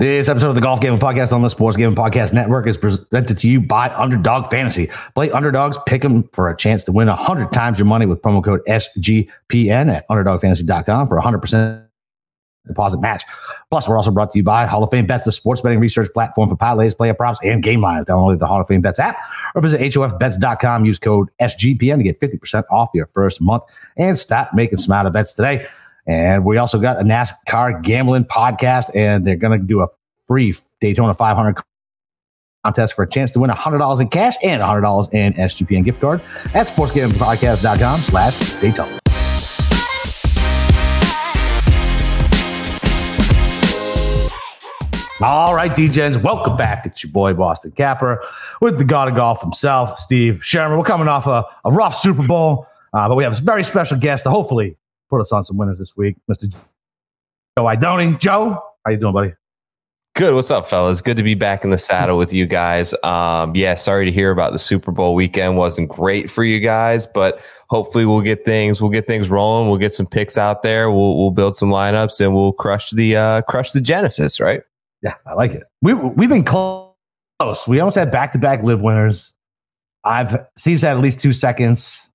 This episode of the Golf Gambling Podcast on the Sports Gambling Podcast Network is presented to you by Underdog Fantasy. Play Underdogs, pick them for a chance to win 100 times your money with promo code SGPN at UnderdogFantasy.com for 100% deposit match. Plus, we're also brought to you by Hall of Fame Bets, the sports betting research platform for parlays, player props, and game lines. Download the Hall of Fame Bets app or visit HOFBets.com. Use code SGPN to get 50% off your first month and start making smarter bets today. And we also got a NASCAR gambling podcast, and they're going to do a free Daytona 500 contest for a chance to win $100 in cash and $100 in SGPN gift card at sportsgamblingpodcast.com slash Daytona. All right, degens, welcome back. It's your boy Boston Capper with the God of Golf himself, Steve Schirmer. We're coming off a, a rough Super Bowl, uh, but we have a very special guest hopefully put us on some winners this week, Mr. Joe Idone. Joe, how you doing, buddy? Good. What's up, fellas? Good to be back in the saddle with you guys. Um, yeah, sorry to hear about the Super Bowl weekend. wasn't great for you guys, but hopefully we'll get things we'll get things rolling. We'll get some picks out there. We'll we'll build some lineups and we'll crush the uh, crush the Genesis, right? Yeah, I like it. We we've been close. We almost had back to back live winners. I've Steve's had at least two seconds.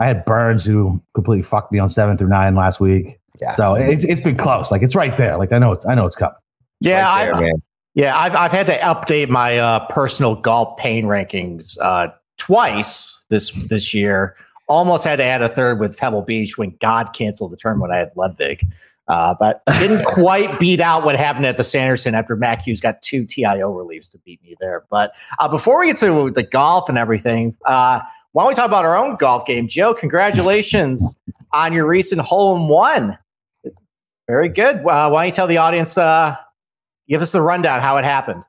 I had Burns who completely fucked me on seven through nine last week. Yeah. So it's it's been close. Like it's right there. Like I know it's I know it's coming. Yeah, right there, I've, yeah, I've I've had to update my uh, personal golf pain rankings uh, twice this this year. Almost had to add a third with Pebble Beach when God canceled the tournament. I had Ludvig. Uh, but didn't quite beat out what happened at the Sanderson after Mac Hughes got two TIO reliefs to beat me there. But uh, before we get to the golf and everything, uh, why don't we talk about our own golf game? Joe, congratulations on your recent hole in one. Very good. Uh, why don't you tell the audience, uh, give us the rundown how it happened?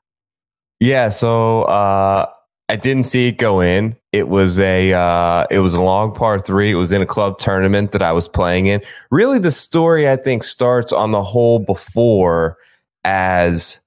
Yeah, so uh, I didn't see it go in. It was a uh, it was a long par three. It was in a club tournament that I was playing in. Really, the story I think starts on the hole before, as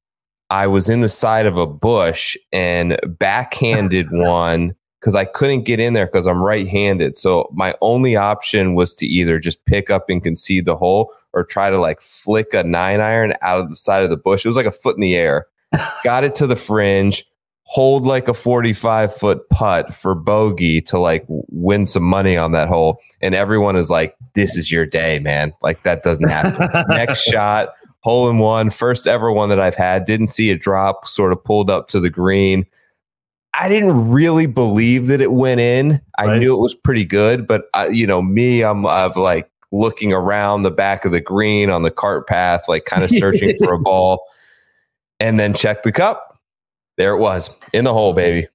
I was in the side of a bush and backhanded one because I couldn't get in there because I'm right-handed. So my only option was to either just pick up and concede the hole or try to like flick a nine iron out of the side of the bush. It was like a foot in the air. Got it to the fringe hold like a 45 foot putt for bogey to like win some money on that hole. And everyone is like, this is your day, man. Like that doesn't happen. Next shot, hole in one, first ever one that I've had. Didn't see a drop, sort of pulled up to the green. I didn't really believe that it went in. I right. knew it was pretty good, but uh, you know, me, I'm, I'm like looking around the back of the green on the cart path, like kind of searching for a ball, and then check the cup there it was in the hole, baby.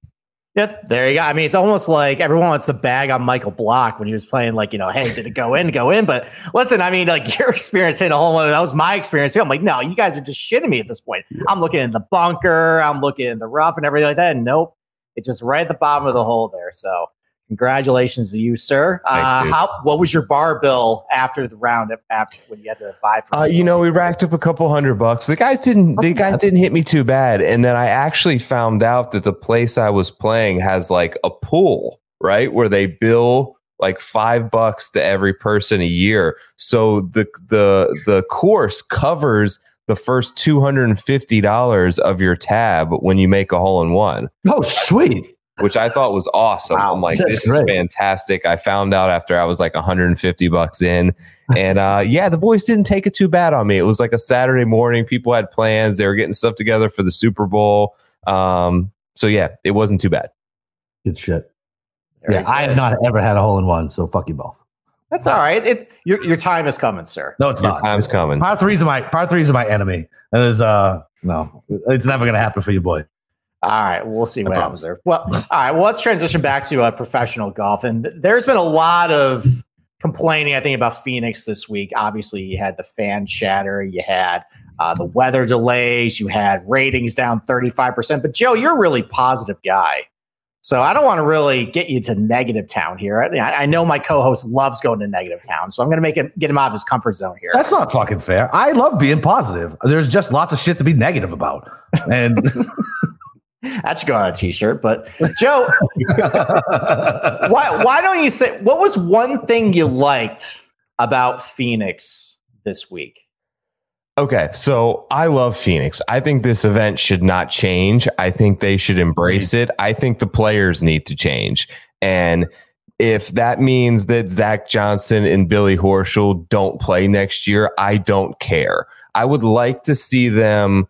Yep, there you go. I mean, it's almost like everyone wants to bag on Michael Block when he was playing, like, you know, hey, did it go in, go in? But listen, I mean, like your experience in a whole hole, that was my experience too. I'm like, no, you guys are just shitting me at this point. I'm looking in the bunker, I'm looking in the rough and everything like that. And nope, it's just right at the bottom of the hole there. So Congratulations to you, sir. Uh, how, what was your bar bill after the round? After when you had to buy? For uh, you know, we racked up a couple hundred bucks. The guys didn't. The guys didn't hit me too bad. And then I actually found out that the place I was playing has like a pool, right, where they bill like five bucks to every person a year. So the the the course covers the first two hundred and fifty dollars of your tab when you make a hole in one. Oh, sweet which I thought was awesome. Wow, I'm like, this great. is fantastic. I found out after I was like 150 bucks in. And uh, yeah, the boys didn't take it too bad on me. It was like a Saturday morning. People had plans. They were getting stuff together for the Super Bowl. Um, so yeah, it wasn't too bad. Good shit. Very yeah, good. I have not ever had a hole in one, so fuck you both. That's all right. It's your your time is coming, sir. No, it's your not. Time's coming. Par threes are my par threes are my enemy. That is uh no, it's never gonna happen for you, boy. All right, we'll see what happens there. Well, all right, well, let's transition back to uh, professional golf. And there's been a lot of complaining, I think, about Phoenix this week. Obviously, you had the fan chatter, you had uh, the weather delays, you had ratings down 35%. But, Joe, you're a really positive guy. So I don't want to really get you to negative town here. I, I know my co-host loves going to negative town, so I'm going to make him get him out of his comfort zone here. That's not fucking fair. I love being positive. There's just lots of shit to be negative about, and That's going go on a t-shirt. But Joe, why why don't you say what was one thing you liked about Phoenix this week? Okay, so I love Phoenix. I think this event should not change. I think they should embrace it. I think the players need to change. And if that means that Zach Johnson and Billy Horschel don't play next year, I don't care. I would like to see them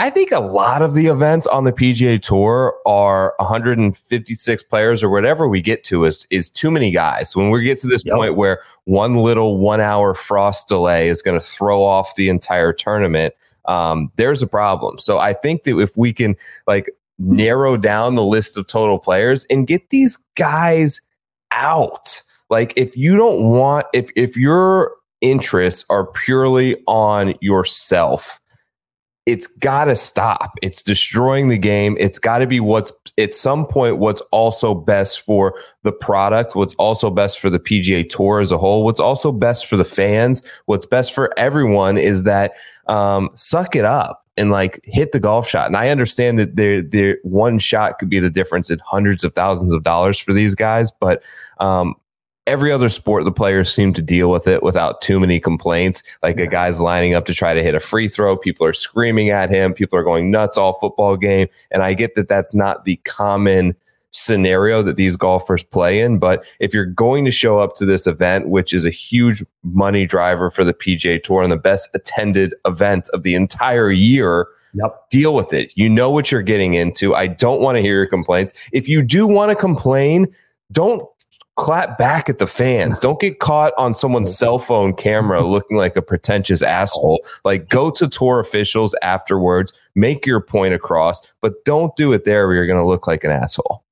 I think a lot of the events on the PGA Tour are 156 players or whatever we get to is is too many guys. When we get to this yep. point where one little one hour frost delay is going to throw off the entire tournament, um, there's a problem. So I think that if we can like narrow down the list of total players and get these guys out, like if you don't want if if your interests are purely on yourself it's got to stop. It's destroying the game. It's got to be what's at some point what's also best for the product, what's also best for the PGA Tour as a whole, what's also best for the fans, what's best for everyone is that um, suck it up and like hit the golf shot. And I understand that there, there one shot could be the difference in hundreds of thousands of dollars for these guys, but um, every other sport, the players seem to deal with it without too many complaints. Like a guy's lining up to try to hit a free throw, people are screaming at him, people are going nuts all football game. And I get that that's not the common scenario that these golfers play in. But if you're going to show up to this event, which is a huge money driver for the PGA Tour and the best attended event of the entire year, Yep. Deal with it. You know what you're getting into. I don't want to hear your complaints. If you do want to complain, don't clap back at the fans. Don't get caught on someone's cell phone camera looking like a pretentious asshole. Like go to tour officials afterwards, make your point across, but don't do it there where you're going to look like an asshole.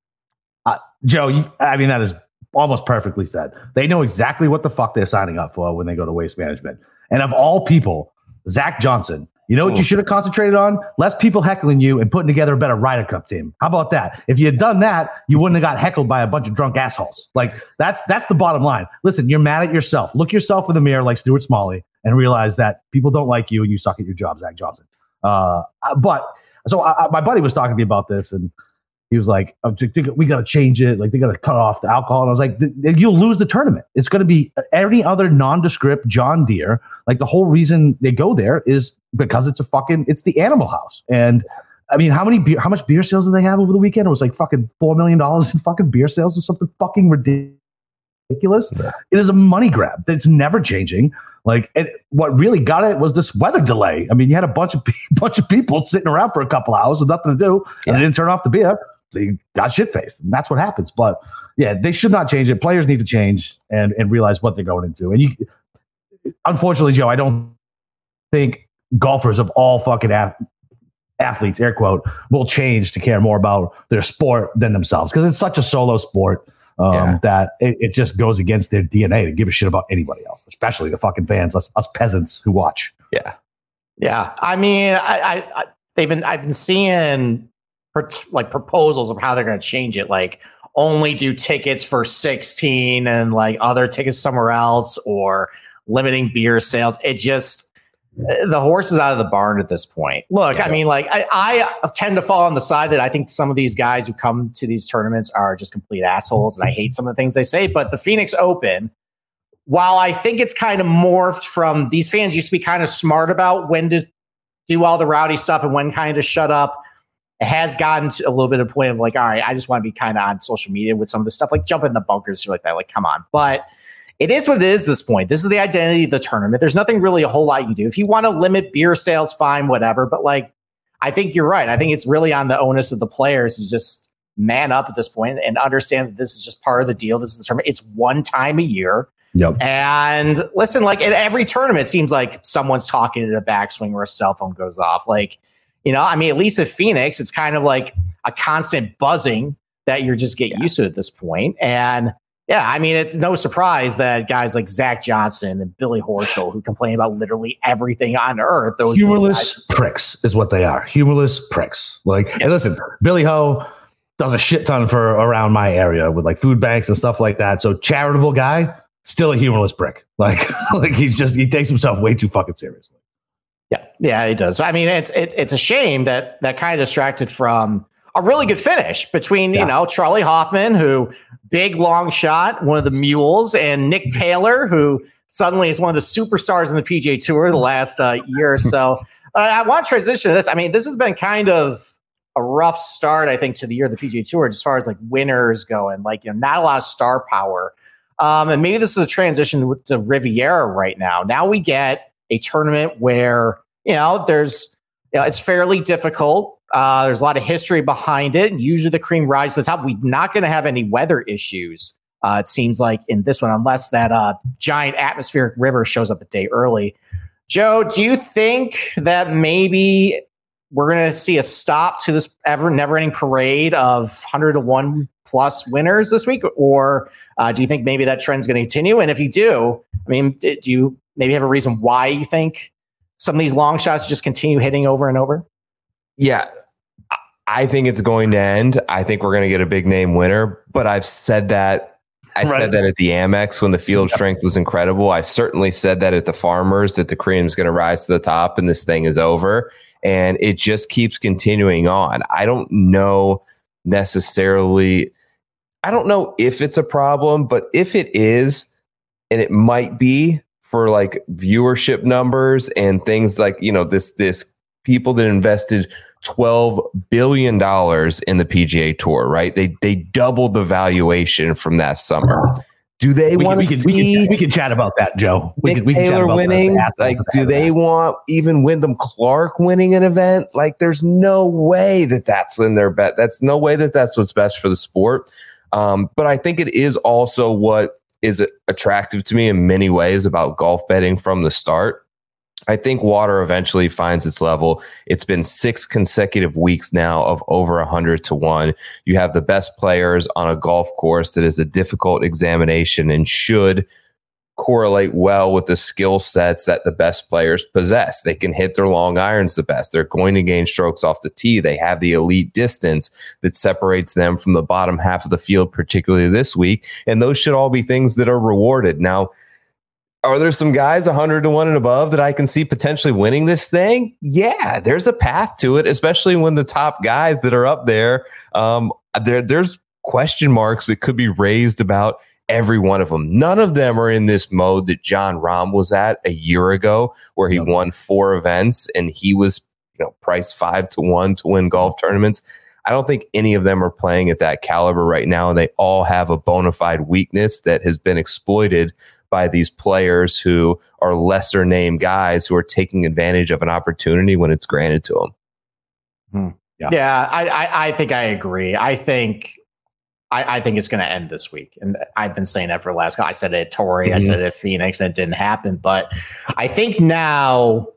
Uh, Joe, you, I mean, that is almost perfectly said. They know exactly what the fuck they're signing up for when they go to waste management. And of all people, Zach Johnson you know what you should have concentrated on? Less people heckling you and putting together a better Ryder Cup team. How about that? If you had done that, you wouldn't have got heckled by a bunch of drunk assholes. Like that's that's the bottom line. Listen, you're mad at yourself. Look yourself in the mirror like Stuart Smalley and realize that people don't like you and you suck at your job, Zach Johnson. Uh, but so I, my buddy was talking to me about this and he was like, oh, "We got to change it. Like they got to cut off the alcohol." And I was like, "You'll lose the tournament. It's going to be uh, any other nondescript John Deere. Like the whole reason they go there is because it's a fucking it's the Animal House." And I mean, how many beer? How much beer sales did they have over the weekend? It was like fucking four million dollars in fucking beer sales or something fucking ridiculous. Yeah. It is a money grab that's never changing. Like, and what really got it was this weather delay. I mean, you had a bunch of bunch of people sitting around for a couple hours with nothing to do, yeah. and they didn't turn off the beer. So you got shit faced. And that's what happens. But yeah, they should not change it. Players need to change and, and realize what they're going into. And you, unfortunately, Joe, I don't think golfers of all fucking ath- athletes, air quote, will change to care more about their sport than themselves because it's such a solo sport. Um, yeah. That it, it, just goes against their DNA to give a shit about anybody else, especially the fucking fans, us, us peasants who watch. Yeah, yeah. I mean, I, I, I they've been I've been seeing like proposals of how they're going to change it, like only do tickets for 16 and like other tickets somewhere else or limiting beer sales. It just eh, the horse is out of the barn at this point. Look, yeah. I mean, like I, I, tend to fall on the side that I think some of these guys who come to these tournaments are just complete assholes, and I hate some of the things they say. But the Phoenix Open, while I think it's kind of morphed from these fans used to be kind of smart about when to do all the rowdy stuff and when kind of shut up it has gotten to a little bit of a point of like, all right, I just want to be kind of on social media with some of the stuff, like jump in the bunkers, or like that. Like, come on. But it is what it is this point. This is the identity of the tournament. There's nothing really a whole lot you do. If you want to limit beer sales, fine, whatever. But like, I think you're right. I think it's really on the onus of the players to just man up at this point and understand that this is just part of the deal. This is the tournament. It's one time a year. Yep. And listen, like at every tournament, it seems like someone's talking in a backswing or a cell phone goes off. Like, you know, I mean, at least at Phoenix, it's kind of like a constant buzzing that you're just getting yeah. used to at this point. And yeah, I mean, it's no surprise that guys like Zach Johnson and Billy Horschel, who complain about literally everything on earth, those humorless pricks is what they are. Humorless pricks. Like, yeah. hey, listen, Billy Ho does a shit ton for around my area with like food banks and stuff like that. So charitable guy, still a humorless prick. Like, like he's just he takes himself way too fucking seriously. Yeah, yeah, it does. I mean, it's it, it's a shame that that kind of distracted from a really good finish between yeah. you know Charley Hoffman, who big long shot, one of the mules, and Nick Taylor, who suddenly is one of the superstars in the PGA Tour the last uh, year or so. Uh, I want to transition to this. I mean, this has been kind of a rough start, I think, to the year of the PGA Tour as far as like winners going. like you know, not a lot of star power. Um, and maybe this is a transition with to Riviera right now. Now we get a tournament where you know there's you know, it's fairly difficult. Uh, there's a lot of history behind it. Usually the cream rises to the top. We're not going to have any weather issues. Uh, it seems like in this one, unless that uh, giant atmospheric river shows up a day early. Joe, do you think that maybe we're going to see a stop to this ever never ending parade of 100 to 1 plus winners this week? Or uh, do you think maybe that trend is going to continue? And if you do, I mean, do you maybe have a reason why you think some of these long shots just continue hitting over and over? Yeah. I think it's going to end. I think we're going to get a big name winner, but I've said that I right. said that at the Amex when the field strength was incredible. I certainly said that at the Farmers that the cream is going to rise to the top and this thing is over. And it just keeps continuing on. I don't know necessarily, I don't know if it's a problem, but if it is, and it might be for like viewership numbers and things like, you know, this, this people that invested $12 billion in the PGA Tour, right? They they doubled the valuation from that summer. Do they want to see? We can, we can, chat about that, Joe. We Nick can, we can Taylor winning. like, do they want even Wyndham Clark winning an event? Like, there's no way that that's in their bet. That's no way that that's what's best for the sport. Um, but I think it is also what is attractive to me in many ways about golf betting from the start I think water eventually finds its level. It's been six consecutive weeks now of over 100 to 1. You have the best players on a golf course that is a difficult examination and should correlate well with the skill sets that the best players possess. They can hit their long irons the best. They're going to gain strokes off the tee. They have the elite distance that separates them from the bottom half of the field, particularly this week. And those should all be things that are rewarded. Now, are there some guys 100 to 1 and above that I can see potentially winning this thing? Yeah, there's a path to it, especially when the top guys that are up there, um, there there's question marks that could be raised about every one of them. None of them are in this mode that Jon Rahm was at a year ago, where he won four events and he was, you know, priced five to one to win golf tournaments. I don't think any of them are playing at that caliber right now, and they all have a bona fide weakness that has been exploited by these players who are lesser name guys who are taking advantage of an opportunity when it's granted to them. Hmm. Yeah, yeah I, I, I, think I agree. I think I, I think it's going to end this week, and I've been saying that for the last. I said it at Torrey, mm-hmm. I said it at Phoenix, and it didn't happen. But I think now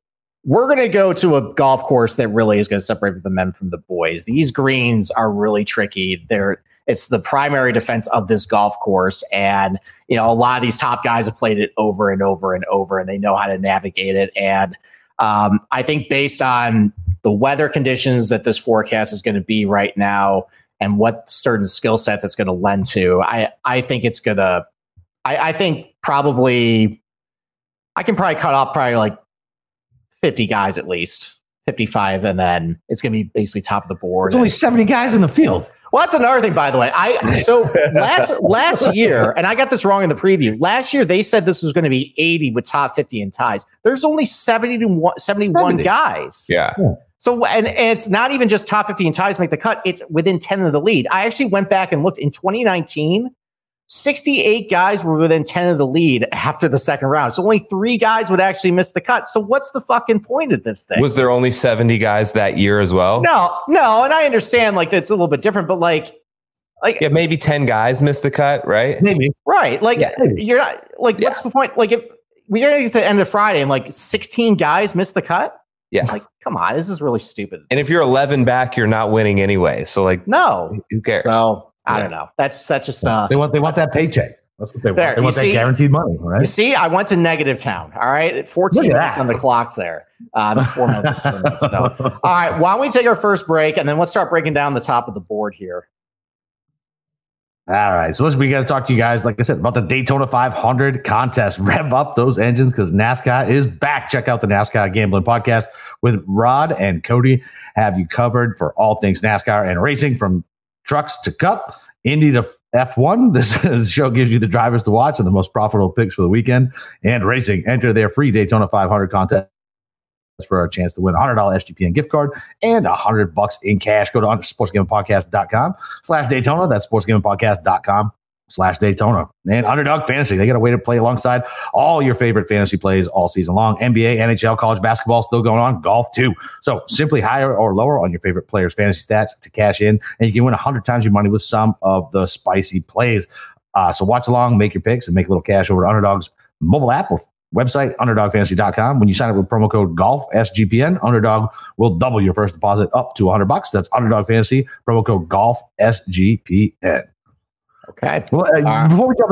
we're going to go to a golf course that really is going to separate the men from the boys. These greens are really tricky. They're it's the primary defense of this golf course. And, you know, a lot of these top guys have played it over and over and over, and they know how to navigate it. And um, I think based on the weather conditions that this forecast is going to be right now and what certain skill sets it's going to lend to, I, I think it's going to, I, I think probably, I can probably cut off probably like 50 guys at least. 55 and then it's going to be basically top of the board. There's only 70 guys in the field. Well, that's another thing, by the way. I so last last year, and I got this wrong in the preview. Last year, they said this was going to be 80 with top 50 and ties. There's only 70 to 71 70. guys. Yeah. So, and, and it's not even just top 50 and ties make the cut. It's within 10 of the lead. I actually went back and looked in 2019. 68 guys were within 10 of the lead after the second round. So only three guys would actually miss the cut. So what's the fucking point of this thing? Was there only 70 guys that year as well? No, no. And I understand like it's a little bit different, but like, like yeah, maybe 10 guys missed the cut, right? Maybe. Right. Like yeah. you're not like, yeah. what's the point? Like if we're going to get to the end of Friday and like 16 guys missed the cut. Yeah. Like, come on, this is really stupid. And if you're 11 back, you're not winning anyway. So like, no, who cares? So I don't know. That's that's just uh, they want they want that paycheck. That's what they there, want. They want see, that guaranteed money, right? You see, I went to negative town. All right, fourteen minutes on the clock there. Um, four minutes. minutes so. All right, why don't we take our first break and then let's start breaking down the top of the board here. All right. So listen, we got to talk to you guys, like I said, about the Daytona 500 contest. Rev up those engines because NASCAR is back. Check out the NASCAR Gambling Podcast with Rod and Cody. Have you covered for all things NASCAR and racing from trucks to cup, Indy to F1. This show gives you the drivers to watch and the most profitable picks for the weekend and racing. Enter their free Daytona 500 contest for a chance to win a $100 SGPN gift card and a 100 bucks in cash. Go to sportsgamblingpodcast.com slash Daytona. That's sportsgamblingpodcast.com slash Daytona. And Underdog Fantasy, they got a way to play alongside all your favorite fantasy plays all season long. NBA, NHL, college basketball still going on, golf too. So simply higher or lower on your favorite players' fantasy stats to cash in, and you can win a 100 times your money with some of the spicy plays. Uh, so watch along, make your picks, and make a little cash over to Underdog's mobile app or website, underdogfantasy.com. When you sign up with promo code GOLF SGPN, Underdog will double your first deposit up to 100 bucks. That's Underdog Fantasy, promo code GOLF SGPN. Okay. Well, uh, before we jump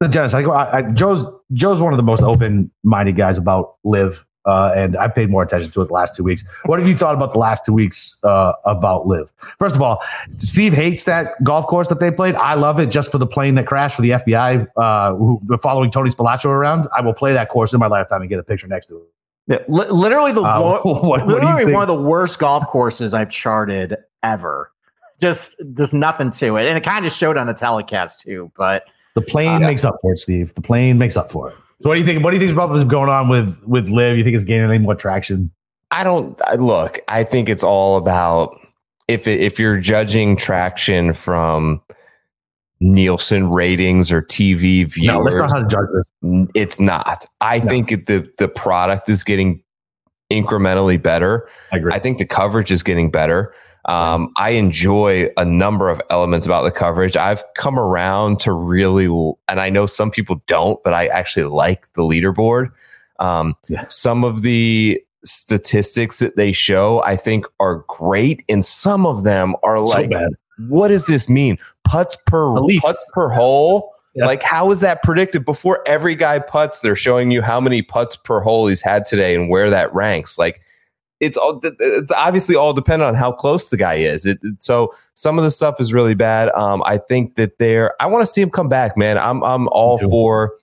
into Dennis, I, I, Joe's Joe's one of the most open-minded guys about LIV, uh, and I paid more attention to it the last two weeks. What have you thought about the last two weeks uh, about LIV? First of all, Steve hates that golf course that they played. I love it just for the plane that crashed for the FBI, uh, who following Tony Spilotro around. I will play that course in my lifetime and get a picture next to it. Yeah, li- literally the uh, what, what literally one of the worst golf courses I've charted ever just there's nothing to it, and it kind of showed on the telecast too. But the plane uh, makes up for it, Steve. The plane makes up for it. So what do you think? What do you think about what's going on with with LIV? You think it's gaining any more traction? I don't look. I think it's all about if it, if you're judging traction from Nielsen ratings or TV viewers. No, that's not how to judge this. It's not. I no. think the the product is getting incrementally better. I agree. I think the coverage is getting better. Um, I enjoy a number of elements about the coverage. I've come around to really, and I know some people don't, but I actually like the leaderboard. Um, yeah. Some of the statistics that they show, I think, are great, and some of them are so like, bad. "What does this mean? Putts per putts per hole." Yeah. Like, how is that predicted before every guy puts? They're showing you how many putts per hole he's had today and where that ranks. Like, it's all it's obviously all dependent on how close the guy is. It, it, so some of the stuff is really bad. Um, I think that they're. I want to see him come back, man. I'm I'm all for.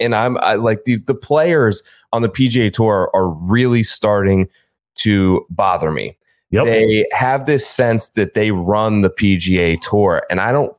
And I'm I, like the the players on the PGA Tour are really starting to bother me. Yep. They have this sense that they run the PGA Tour, and I don't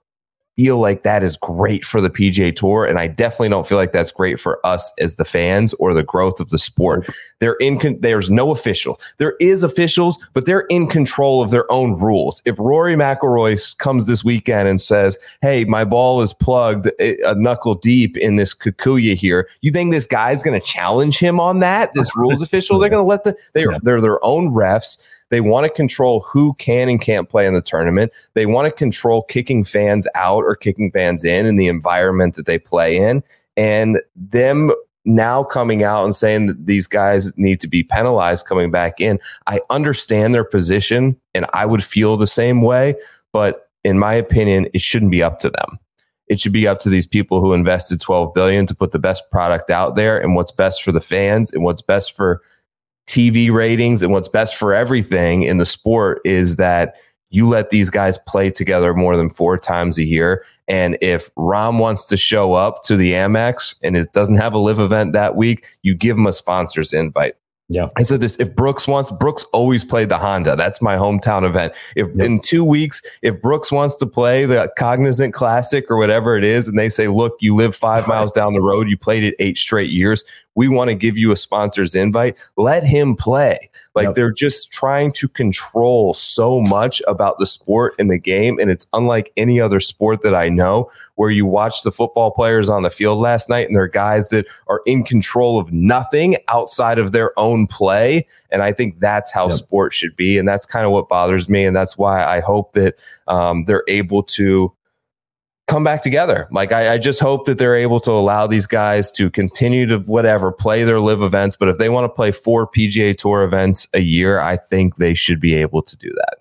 feel like that is great for the PGA Tour, and I definitely don't feel like that's great for us as the fans or the growth of the sport. They're in. Con- there's no official. There is officials, but they're in control of their own rules. If Rory McIlroy comes this weekend and says, "Hey, my ball is plugged eh, a knuckle deep in this Kikuyu here," you think this guy's going to challenge him on that? This rules official? They're going to let the they yeah. they're their own refs. They want to control who can and can't play in the tournament. They want to control kicking fans out or kicking fans in in the environment that they play in. And them now coming out and saying that these guys need to be penalized coming back in. I understand their position and I would feel the same way, but in my opinion, it shouldn't be up to them. It should be up to these people who invested 12 billion to put the best product out there and what's best for the fans and what's best for TV ratings and what's best for everything in the sport is that you let these guys play together more than four times a year. And if Rahm wants to show up to the Amex and it doesn't have a LIV event that week, you give him a sponsor's invite. Yeah. I said this if Brooks wants, Brooks always played the Honda. That's my hometown event. If yep. in two weeks, if Brooks wants to play the Cognizant Classic or whatever it is, and they say, look, you live five miles down the road, you played it eight straight years, we want to give you a sponsor's invite. Let him play. Like yep. they're just trying to control so much about the sport and the game. And it's unlike any other sport that I know where you watch the football players on the field last night and they're guys that are in control of nothing outside of their own play. And I think that's how yep. sport should be. And that's kind of what bothers me. And that's why I hope that um, they're able to come back together. Like I, I, just hope that they're able to allow these guys to continue to whatever play their LIV events. But if they want to play four PGA Tour events a year, I think they should be able to do that.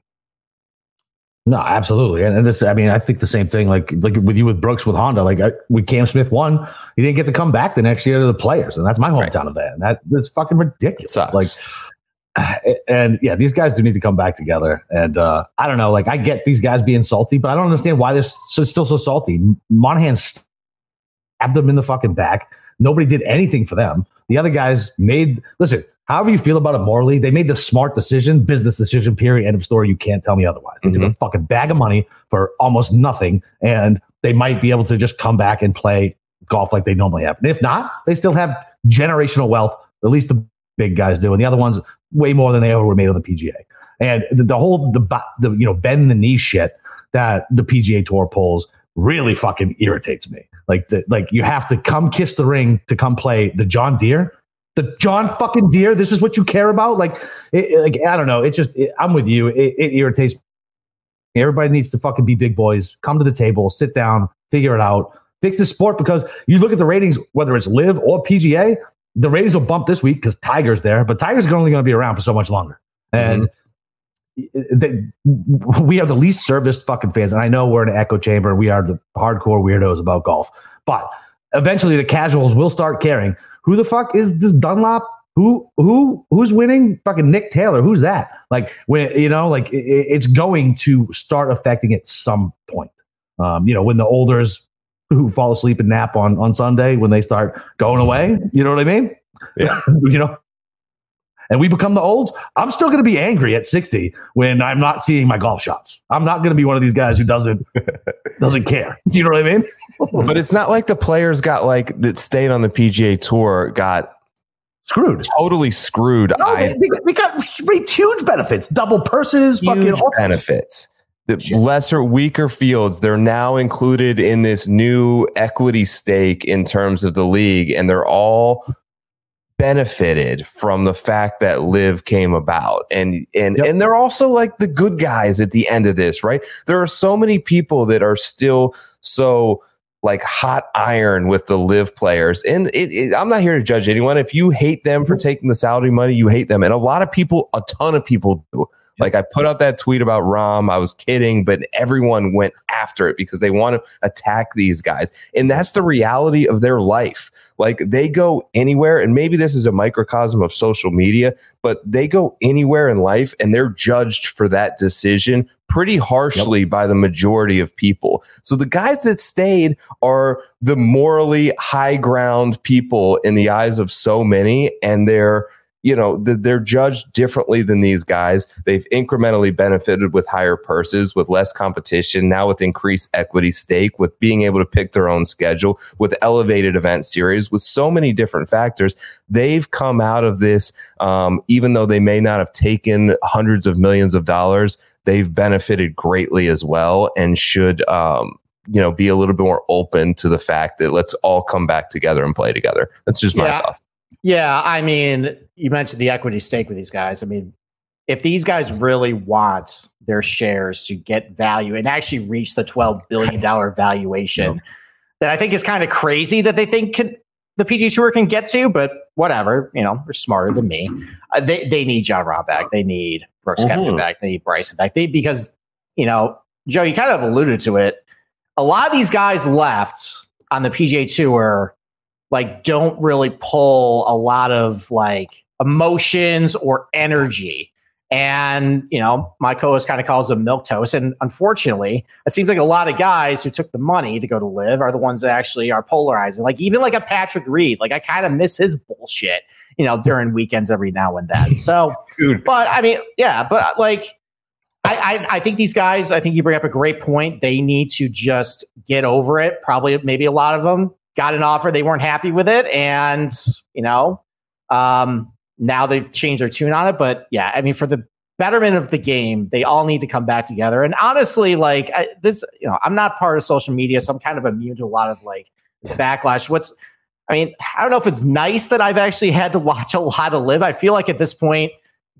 No, absolutely, and, and this. I mean, I think the same thing. Like, like with you with Brooks with Honda. Like, I, when Cam Smith won, he didn't get to come back the next year to the Players, and that's my hometown right. event. That that's fucking ridiculous. Like, and yeah, these guys do need to come back together. And uh, I don't know, like I get these guys being salty, but I don't understand why they're so, still so salty. Monahan stabbed them in the fucking back. Nobody did anything for them. The other guys made listen. However you feel about it morally, they made the smart decision, business decision. Period. End of story. You can't tell me otherwise. They mm-hmm. took a fucking bag of money for almost nothing, and they might be able to just come back and play golf like they normally have. And if not, they still have generational wealth. At least the big guys do, and the other ones way more than they ever were made on the PGA. And the, the whole the, the you know bend the knee shit that the PGA Tour pulls really fucking irritates me. Like the, like you have to come kiss the ring to come play the John Deere. The John fucking Deere. This is what you care about. Like, it, like I don't know. It just it, I'm with you. It, it irritates. Everybody needs to fucking be big boys. Come to the table, sit down, figure it out, fix the sport. Because you look at the ratings, whether it's LIV or PGA, the ratings will bump this week because Tiger's there, but Tiger's only going to be around for so much longer. And mm-hmm. they, we are the least serviced fucking fans. And I know we're in an echo chamber and we are the hardcore weirdos about golf. But eventually the casuals will start caring. Who the fuck is this Dunlap? Who who who's winning? Fucking Nick Taylor. Who's that? Like when you know, like it, it's going to start affecting at some point. Um, you know, when the olders who fall asleep and nap on on Sunday when they start going away. You know what I mean? Yeah. you know. And we become the olds. I'm still going to be angry at 60 when I'm not seeing my golf shots. I'm not going to be one of these guys who doesn't doesn't care. You know what I mean? but it's not like the players got like that stayed on the PGA Tour got screwed, totally screwed. No, they, they, they, got huge benefits, double purses, huge fucking benefits the lesser, weaker fields, they're now included in this new equity stake in terms of the league, and they're all benefited from the fact that LIV came about. And and yep. and they're also like the good guys at the end of this right? There are so many people that are still so like hot iron with the LIV players. And it, it, i'm not here to judge anyone. If you hate them for mm-hmm. taking the salary money you hate them. And a lot of people a ton of people do like I put out that tweet about Rahm. I was kidding, but everyone went after it because they want to attack these guys. And that's the reality of their life. Like they go anywhere, and maybe this is a microcosm of social media, but they go anywhere in life and they're judged for that decision pretty harshly yep. by the majority of people. So the guys that stayed are the morally high ground people in the eyes of so many, and they're you know, they're judged differently than these guys. They've incrementally benefited with higher purses, with less competition, now with increased equity stake, with being able to pick their own schedule, with elevated event series, with so many different factors. They've come out of this, um, even though they may not have taken hundreds of millions of dollars, they've benefited greatly as well and should, um, you know, be a little bit more open to the fact that let's all come back together and play together. That's just my yeah. thoughts. Yeah, I mean, you mentioned the equity stake with these guys. I mean, if these guys really want their shares to get value and actually reach the $12 billion valuation, that I think is kind of crazy that they think can, the PG Tour can get to, but whatever, you know, they're smarter than me. Uh, they, they need Jon Rahm back. They need Brooks mm-hmm. Koepka back. They need Bryson back. They, because, you know, Joe, you kind of alluded to it. A lot of these guys left on the PGA Tour like don't really pull a lot of like emotions or energy. And, you know, my co-host kind of calls them milk toast. And unfortunately, it seems like a lot of guys who took the money to go to LIV are the ones that actually are polarizing. Like even like a Patrick Reed, like I kind of miss his bullshit, you know, during weekends every now and then. So, Dude. but I mean, yeah, but uh, like I, I, I, think these guys, I think you bring up a great point. They need to just get over it. Probably, maybe a lot of them got an offer, they weren't happy with it, and you know, um, now they've changed their tune on it. But yeah, I mean, for the betterment of the game, they all need to come back together. And honestly, like I, this, you know, I'm not part of social media, so I'm kind of immune to a lot of like backlash. What's I mean, I don't know if it's nice that I've actually had to watch a lot of LIV. I feel like at this point,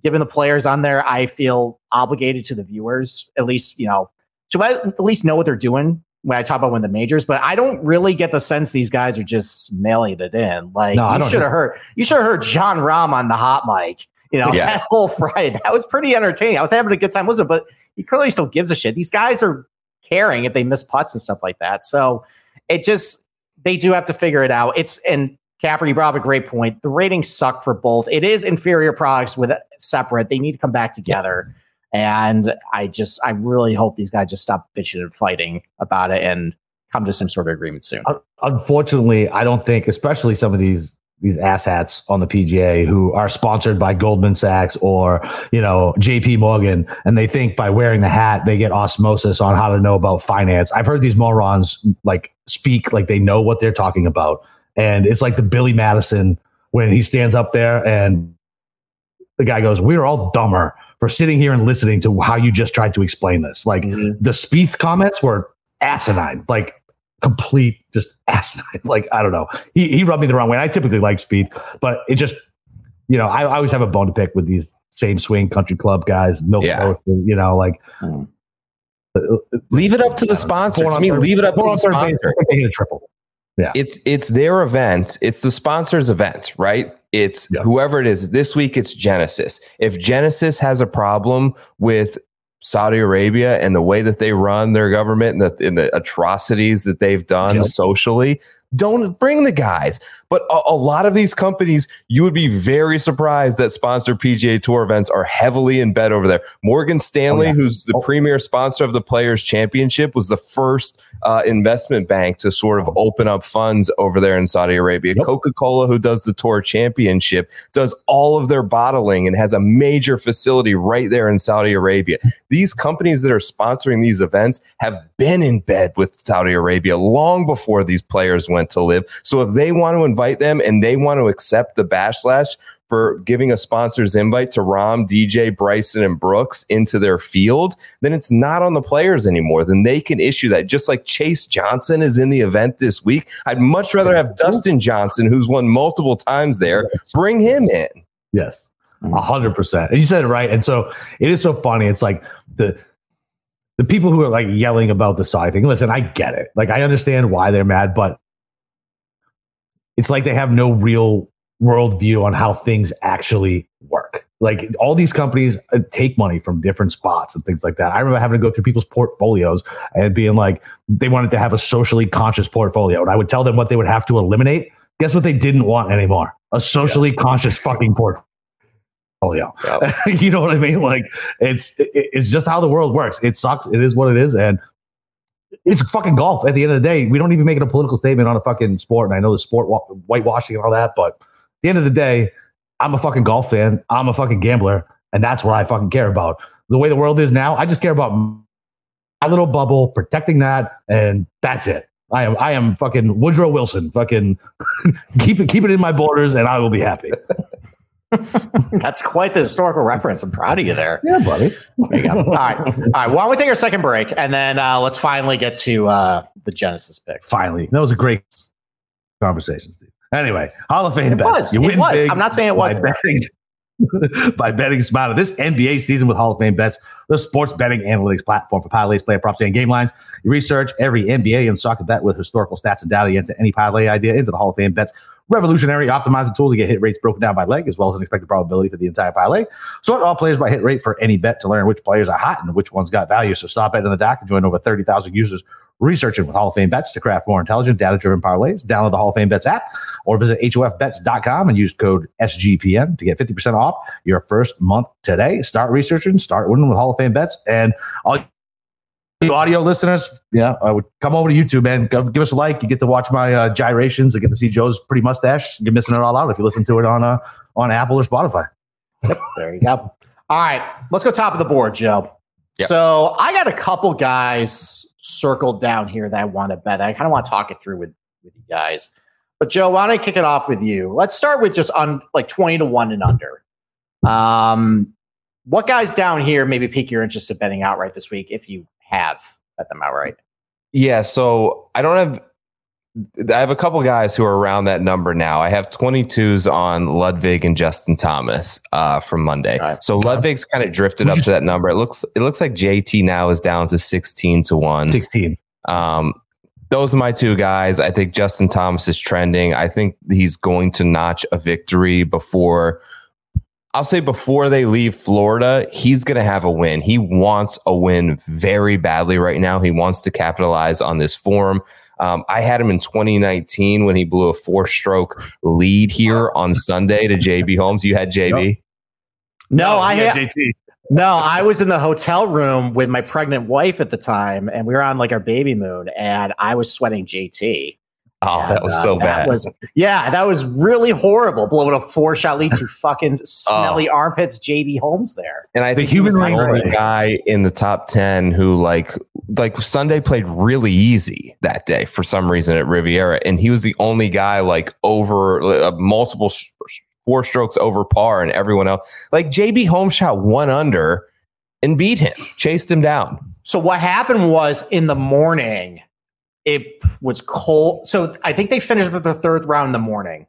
given the players on there, I feel obligated to the viewers, at least, you know, to at least know what they're doing when I talk about when the majors, but I don't really get the sense these guys are just mailing it in. Like no, you should have heard, you should have heard Jon Rahm on the hot mic. You know, yeah. that whole Friday. That was pretty entertaining. I was having a good time listening, but he clearly still gives a shit. These guys are caring if they miss putts and stuff like that. So it just they do have to figure it out. It's and Capper, you brought up a great point. The ratings suck for both. It is inferior products with separate. They need to come back together. And I just, I really hope these guys just stop bitching and fighting about it and come to some sort of agreement soon. Unfortunately, I don't think, especially some of these these asshats on the PGA who are sponsored by Goldman Sachs or you know JP Morgan and they think by wearing the hat they get osmosis on how to know about finance. I've heard these morons like speak like they know what they're talking about and it's like the Billy Madison when he stands up there and the guy goes, "We're all dumber for sitting here and listening to how you just tried to explain this." Like mm-hmm. the Spieth comments were asinine, like complete just asinine. Like I don't know, he he rubbed me the wrong way. I typically like Spieth, but it just you know I, I always have a bone to pick with these same swing country club guys, milk yeah. you know, like. Mm. Leave it up to the sponsors. I mean, leave it up to the sponsor. They hit a triple. Yeah. It's it's their event. It's the sponsor's event, right? It's yeah. whoever it is. This week it's Genesis. If Genesis has a problem with Saudi Arabia and the way that they run their government and the, and the atrocities that they've done yep. socially, don't bring the guys. But a, a, lot of these companies, you would be very surprised that sponsor PGA Tour events are heavily in bed over there. Morgan Stanley, oh, yeah. who's the oh. premier sponsor of the Players Championship, was the first uh, investment bank to sort of open up funds over there in Saudi Arabia. Yep. Coca Cola, who does the Tour Championship, does all of their bottling and has a major facility right there in Saudi Arabia. These companies that are sponsoring these events have been in bed with Saudi Arabia long before these players went to LIV. So if they want to invite them and they want to accept the backlash for giving a sponsor's invite to Rahm, DJ, Bryson, and Brooks into their field, then it's not on the players anymore. Then they can issue that. Just like Chase Johnson is in the event this week. I'd much rather have Dustin Johnson, who's won multiple times there, bring him in. Yes. Mm-hmm. A hundred percent. And you said it right. And so it is so funny. It's like the the people who are like yelling about the Saudi thing. Listen, I get it. Like I understand why they're mad, but it's like they have no real worldview on how things actually work. Like all these companies uh, take money from different spots and things like that. I remember having to go through people's portfolios and being like, they wanted to have a socially conscious portfolio. And I would tell them what they would have to eliminate. Guess what they didn't want anymore? A socially yeah. conscious fucking portfolio. Yeah. you know what I mean? Like it's it's just how the world works. It sucks. It is what it is. And it's fucking golf. At the end of the day, we don't even make it a political statement on a fucking sport. And I know the sport whitewashing and all that, but at the end of the day, I'm a fucking golf fan. I'm a fucking gambler, and that's what I fucking care about. The way the world is now, I just care about my little bubble, protecting that, and that's it. I am I am fucking Woodrow Wilson. Fucking keep it keep it in my borders, and I will be happy. That's quite the historical reference. I'm proud of you there. Yeah, buddy. There you go. All right. All right. Why don't we take our second break and then uh, let's finally get to uh, the Genesis pick. Finally. That was a great conversation, Steve. Anyway, Hall of Fame it bets. Was. You it was. Big I'm not saying it was. by betting smarter. This NBA season with Hall of Fame bets, the sports betting analytics platform for parlays, player props, and game lines. You research every NBA and soccer bet with historical stats and data into any parlay idea into the Hall of Fame bets. Revolutionary optimizing tool to get hit rates broken down by leg, as well as an expected probability for the entire parlay. Sort all players by hit rate for any bet to learn which players are hot and which ones got value. So stop betting the dock and join over 30,000 users researching with Hall of Fame bets to craft more intelligent, data driven parlays. Download the Hall of Fame bets app or visit HOFbets.com and use code SGPN to get 50% off your first month today. Start researching, start winning with Hall of Fame bets. And all you audio listeners, yeah, I would come over to YouTube, man. Give us a like. You get to watch my uh, gyrations. I get to see Joe's pretty mustache. You're missing it all out if you listen to it on uh, on Apple or Spotify. Yep, there you go. All right, let's go top of the board, Joe. Yep. So I got a couple guys circled down here that I want to bet. I kind of want to talk it through with, with you guys. But Joe, why don't I kick it off with you? Let's start with just on like 20 to 1 and under. Um, what guys down here maybe pique your interest in betting outright this week if you have bet them outright? Yeah, so I don't have I have a couple guys who are around that number now. I have 22s on Ludvig and Justin Thomas uh, from Monday. Right. So Ludvig's kind of drifted up to that number. It looks it looks like JT now is down to 16 to 1. 16. Um, those are my two guys. I think Justin Thomas is trending. I think he's going to notch a victory before I'll say before they leave Florida, he's going to have a win. He wants a win very badly right now. He wants to capitalize on this form. Um, I had him in 2019 when he blew a four stroke lead here on Sunday to JB Holmes. You had JB? No, I had JT. no. I was in the hotel room with my pregnant wife at the time, and we were on like our baby moon, and I was sweating JT. Oh, And, that was uh, so that bad. Was, yeah, that was really horrible. Blowing a four shot lead to fucking smelly armpits, JB Holmes there. and I The think he was the human only guy in the top 10 who like like Sunday played really easy that day for some reason at Riviera and he was the only guy like over uh, multiple s- four strokes over par and everyone else like JB Holmes shot one under and beat him chased him down So what happened was in the morning, it was cold. So I think they finished with the third round in the morning.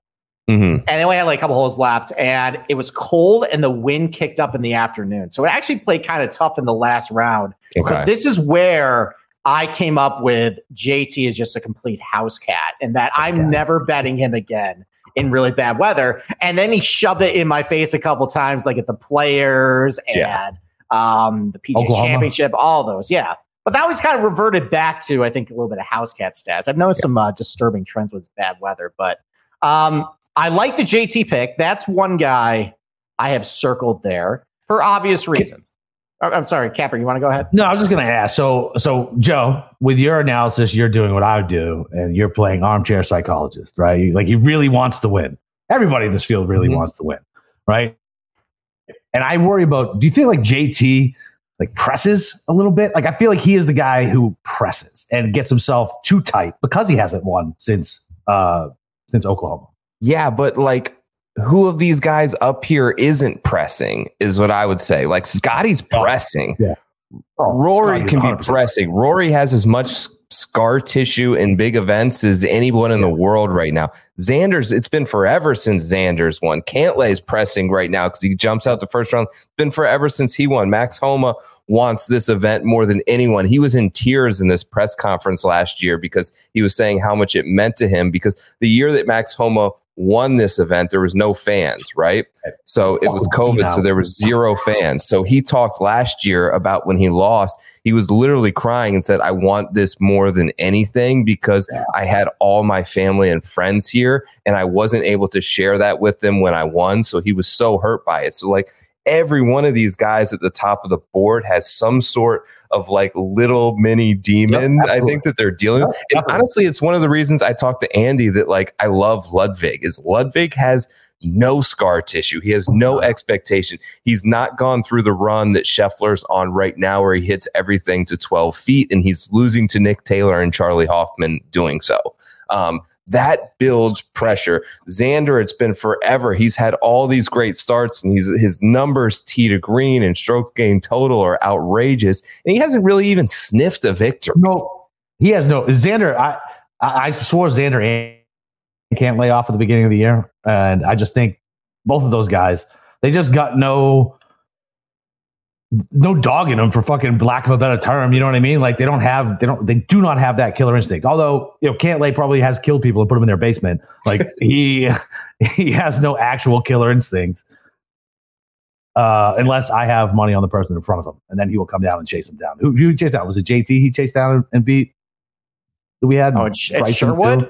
Mhm. and they only had like a couple holes left and it was cold and the wind kicked up in the afternoon so it actually played kind of tough in the last round okay but this is where i came up with jt is just a complete house cat and that i'm Okay. never betting him again in really bad weather and then he shoved it in my face a couple times like at the players and Yeah. um the pga Oklahoma. championship all those yeah but that was kind of reverted back to i think a little bit of house cat stats i've noticed some uh, disturbing trends with bad weather but um I like the JT pick. That's one guy I have circled there for obvious reasons. Oh, I'm sorry, Capper. You want to go ahead? No, I was just going to ask. So, so Joe, with your analysis, you're doing what I would do, and you're playing armchair psychologist, right? Like he really wants to win. Everybody in this field really Mhm. wants to win, right? And I worry about. Do you feel like JT like presses a little bit? Like I feel like he is the guy who presses and gets himself too tight because he hasn't won since uh since Oklahoma. Yeah, but like who of these guys up here isn't pressing is what I would say. Like Scotty's Oh, pressing. yeah. Oh, Rory Scotty's can be 100%. pressing. Rory has as much scar tissue in big events as anyone in the world right now. Xander's, it's been forever since Xander's won. Cantlay's pressing right now because he jumps out the first round. It's been forever since he won. Max Homa wants this event more than anyone. He was in tears in this press conference last year because he was saying how much it meant to him because the year that Max Homa won this event, there was no fans, right? So it was COVID, so there was zero fans. So he talked last year about when he lost, he was literally crying and said, I want this more than anything because I had all my family and friends here and I wasn't able to share that with them when I won. So he was so hurt by it. So like every one of these guys at the top of the board has some sort of like little mini demon. I think that they're dealing with. And honestly, it's one of the reasons I talked to Andy that like I love Ludvig is Ludvig has no scar tissue. He has no expectation. He's not gone through the run that Scheffler's on right now, where he hits everything to 12 feet and he's losing to Nick Taylor and Charley Hoffman doing so. Um, that builds pressure. Xander, it's been forever. He's had all these great starts and he's his numbers tee to green and strokes gained total are outrageous. And he hasn't really even sniffed a victory. No, he has no Xander. I I, I swore Xander Cantlay off at the beginning of the year, and I just think both of those guys they just got no no dog in them for fucking lack of a better term. You know what I mean? Like they don't have they don't they do not have that killer instinct. Although you know Cantlay probably has killed people and put them in their basement. Like he he has no actual killer instinct. Uh, unless I have money on the person in front of him, and then he will come down and chase him down. Who, who chased down? Was it JT? He chased down and, beat. That we had. Oh, at Bryson, Sherwood? too?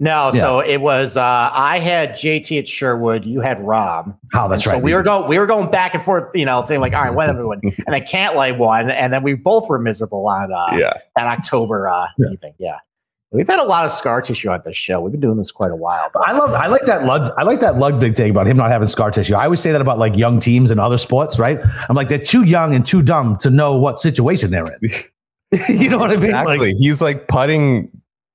No, so it was. Uh, I had JT at Sherwood. You had Rahm. Oh, that's And right. So we were going. We were going back and forth. You know, saying like, all right, what everyone, and then Cantlay won, and then we both were miserable on uh, Yeah. that October uh, Yeah. evening. Yeah, we've had a lot of scar tissue on this show. We've been doing this quite a while. But I love. I like that. Lud, I like that Ludvig thing about him not having scar tissue. I always say that about like young teams and other sports, right? I'm like they're too young and too dumb to know what situation they're in. you know what I mean? Exactly. Like, He's like putting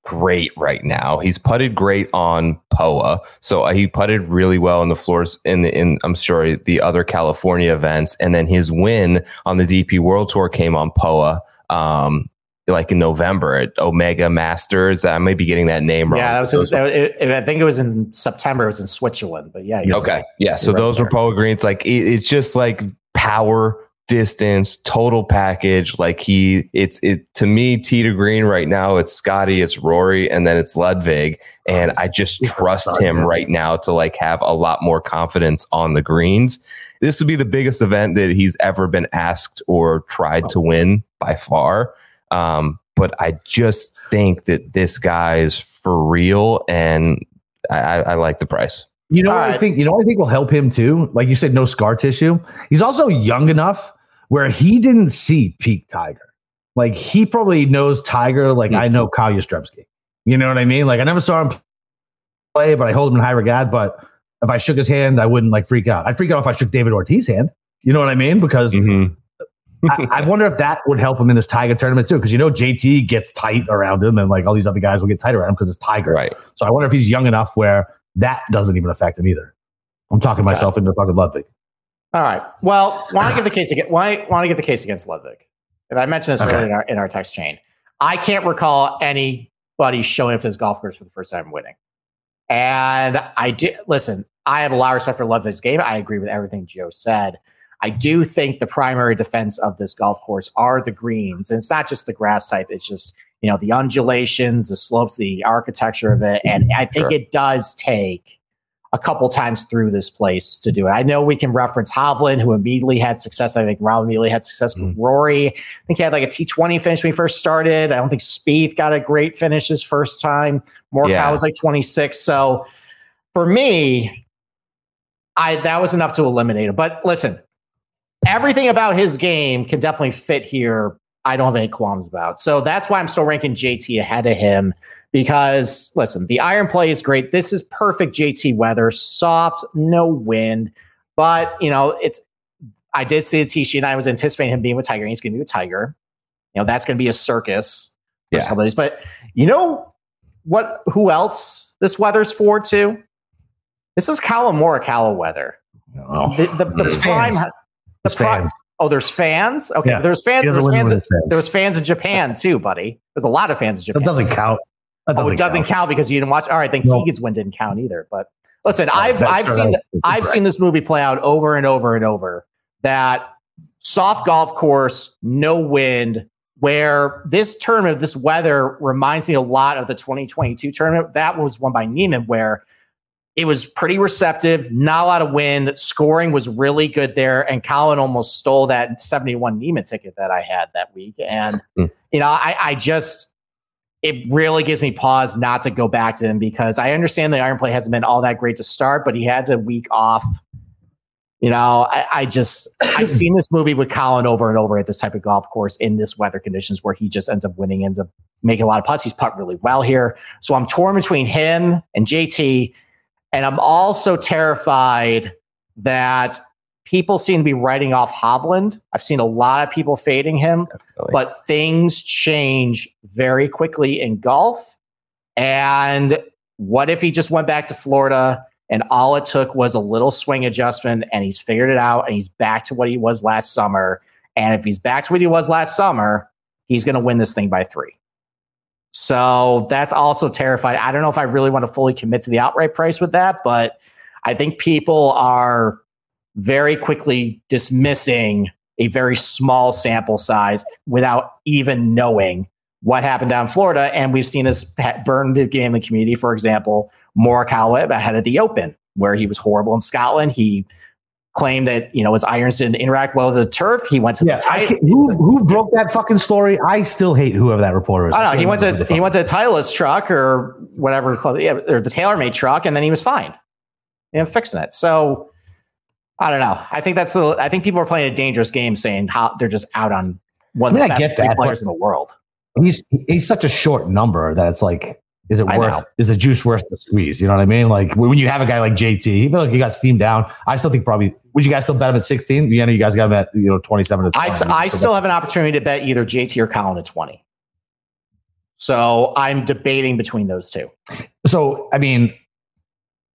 great right now. He's putted great on POA. So uh, he putted really well in the floors in the, in I'm sorry, the other California events. And then his win on the DP World Tour came on POA. Um, like in November at Omega Masters. I may be getting that name wrong. yeah, that was. Those- that it- I think it was in September. It was in Switzerland. But yeah, Okay. right. Yeah. So You're right those were Poa Greens. Like it, it's just like power, distance, total package. Like he, it's it to me, tee to green right now. It's Scotty, it's Rory, and then it's Ludvig. And I just trust him right now to like have a lot more confidence on the greens. This would be the biggest event that he's ever been asked or tried to win by far. Um, but I just think that this guy is for real, and I, I like the price. You know, I think you know, I think will help him too. Like you said, no scar tissue. He's also young enough where he didn't see peak Tiger. Like he probably knows Tiger like mm-hmm. I know Carl Yastrzemski. You know what I mean? Like I never saw him play, but I hold him in high regard. But if I shook his hand, I wouldn't like freak out. I'd freak out if I shook David Ortiz's hand. You know what I mean? Because mm-hmm. I, I, wonder if that would help him in this Tiger tournament too. Because you know JT gets tight around him, and like all these other guys will get tight around him because it's Tiger. Right. So I wonder if he's young enough where that doesn't even affect him either. I'm talking myself into fucking Ludvig. All right. Well, want to give the case against why want to get the case against Ludvig? And I mentioned this okay. earlier in our, in our text chain. I can't recall anybody showing up to this golf course for the first time winning. And I did listen. I have a lot of respect for Ludvig's game. I agree with everything Joe said. I do think the primary defense of this golf course are the greens, and it's not just the grass type. It's just you know the undulations, the slopes, the architecture of it, and I think sure. it does take a couple times through this place to do it. I know we can reference Hovland, who immediately had success. I think Rahm immediately had success with mm-hmm. Rory. I think he had like a T20 finish when he first started. I don't think Spieth got a great finish his first time. Morikawa yeah. was like 26. So for me, I that was enough to eliminate him. But listen, everything about his game can definitely fit here. I don't have any qualms about. So that's why I'm still ranking JT ahead of him because listen, the iron play is great. This is perfect JT weather, soft, no wind. But you know, it's I did see the tee sheet and I was anticipating him being with Tiger. He's gonna be with Tiger. You know, that's gonna be a circus. Yeah. Couple Days. But you know what who else this weather's for too? This is Collin Morikawa weather. Oh, the, the, the prime the prime, fans. Oh, there's fans. Okay, yeah. there's fans. There's fans, fans. There's fans in Japan too, buddy. There's a lot of fans in Japan. That doesn't count. Oh, it doesn't count. count. because you didn't watch. All right, then no. Keegan's win didn't count either. But listen, I've I've seen I've seen this movie play out over and over and over. That soft golf course, no wind, where this tournament, this weather reminds me a lot of the 2022 tournament. That was won by Niemann, where it was pretty receptive, not a lot of wind. Scoring was really good there. And Collin almost stole that 71 Niemann ticket that I had that week. And, mm. you know, I, I just, it really gives me pause not to go back to him because I understand the iron play hasn't been all that great to start, but he had a week off. You know, I, I just I've seen this movie with Collin over and over at this type of golf course in this weather conditions where he just ends up winning, ends up making a lot of putts. He's putt really well here. So I'm torn between him and JT. And I'm also terrified that people seem to be writing off Hovland. I've seen a lot of people fading him, Definitely. but things change very quickly in golf. And what if he just went back to Florida and all it took was a little swing adjustment and he's figured it out and he's back to what he was last summer? And if he's back to what he was last summer, he's going to win this thing by three. So that's also terrifying. I don't know if I really want to fully commit to the outright price with that, but I think people are very quickly dismissing a very small sample size without even knowing what happened down in Florida. And we've seen this burn the gambling community. For example, Morikawa ahead of the Open, where he was horrible in Scotland. He claimed that you know his irons didn't interact well with the turf. He went to yeah, the who, who broke that fucking story? I still hate whoever that reporter is. I know. He went to he went to the Titleist truck or whatever, yeah, or the TaylorMade truck, and then he was fine. And fixing it. So I don't know. I think that's a, I think people are playing a dangerous game, saying how they're just out on one I of the best that, players in the world. He's he's such a short number that it's like, is it worth? Is the juice worth the squeeze? You know what I mean? Like when you have a guy like JT, like he got steamed down, I still think probably. Would you guys still bet him at sixteen? You know, you guys got him at you know twenty seven to 20. I I still have an opportunity to bet either JT or Collin at twenty. So I'm debating between those two. So I mean,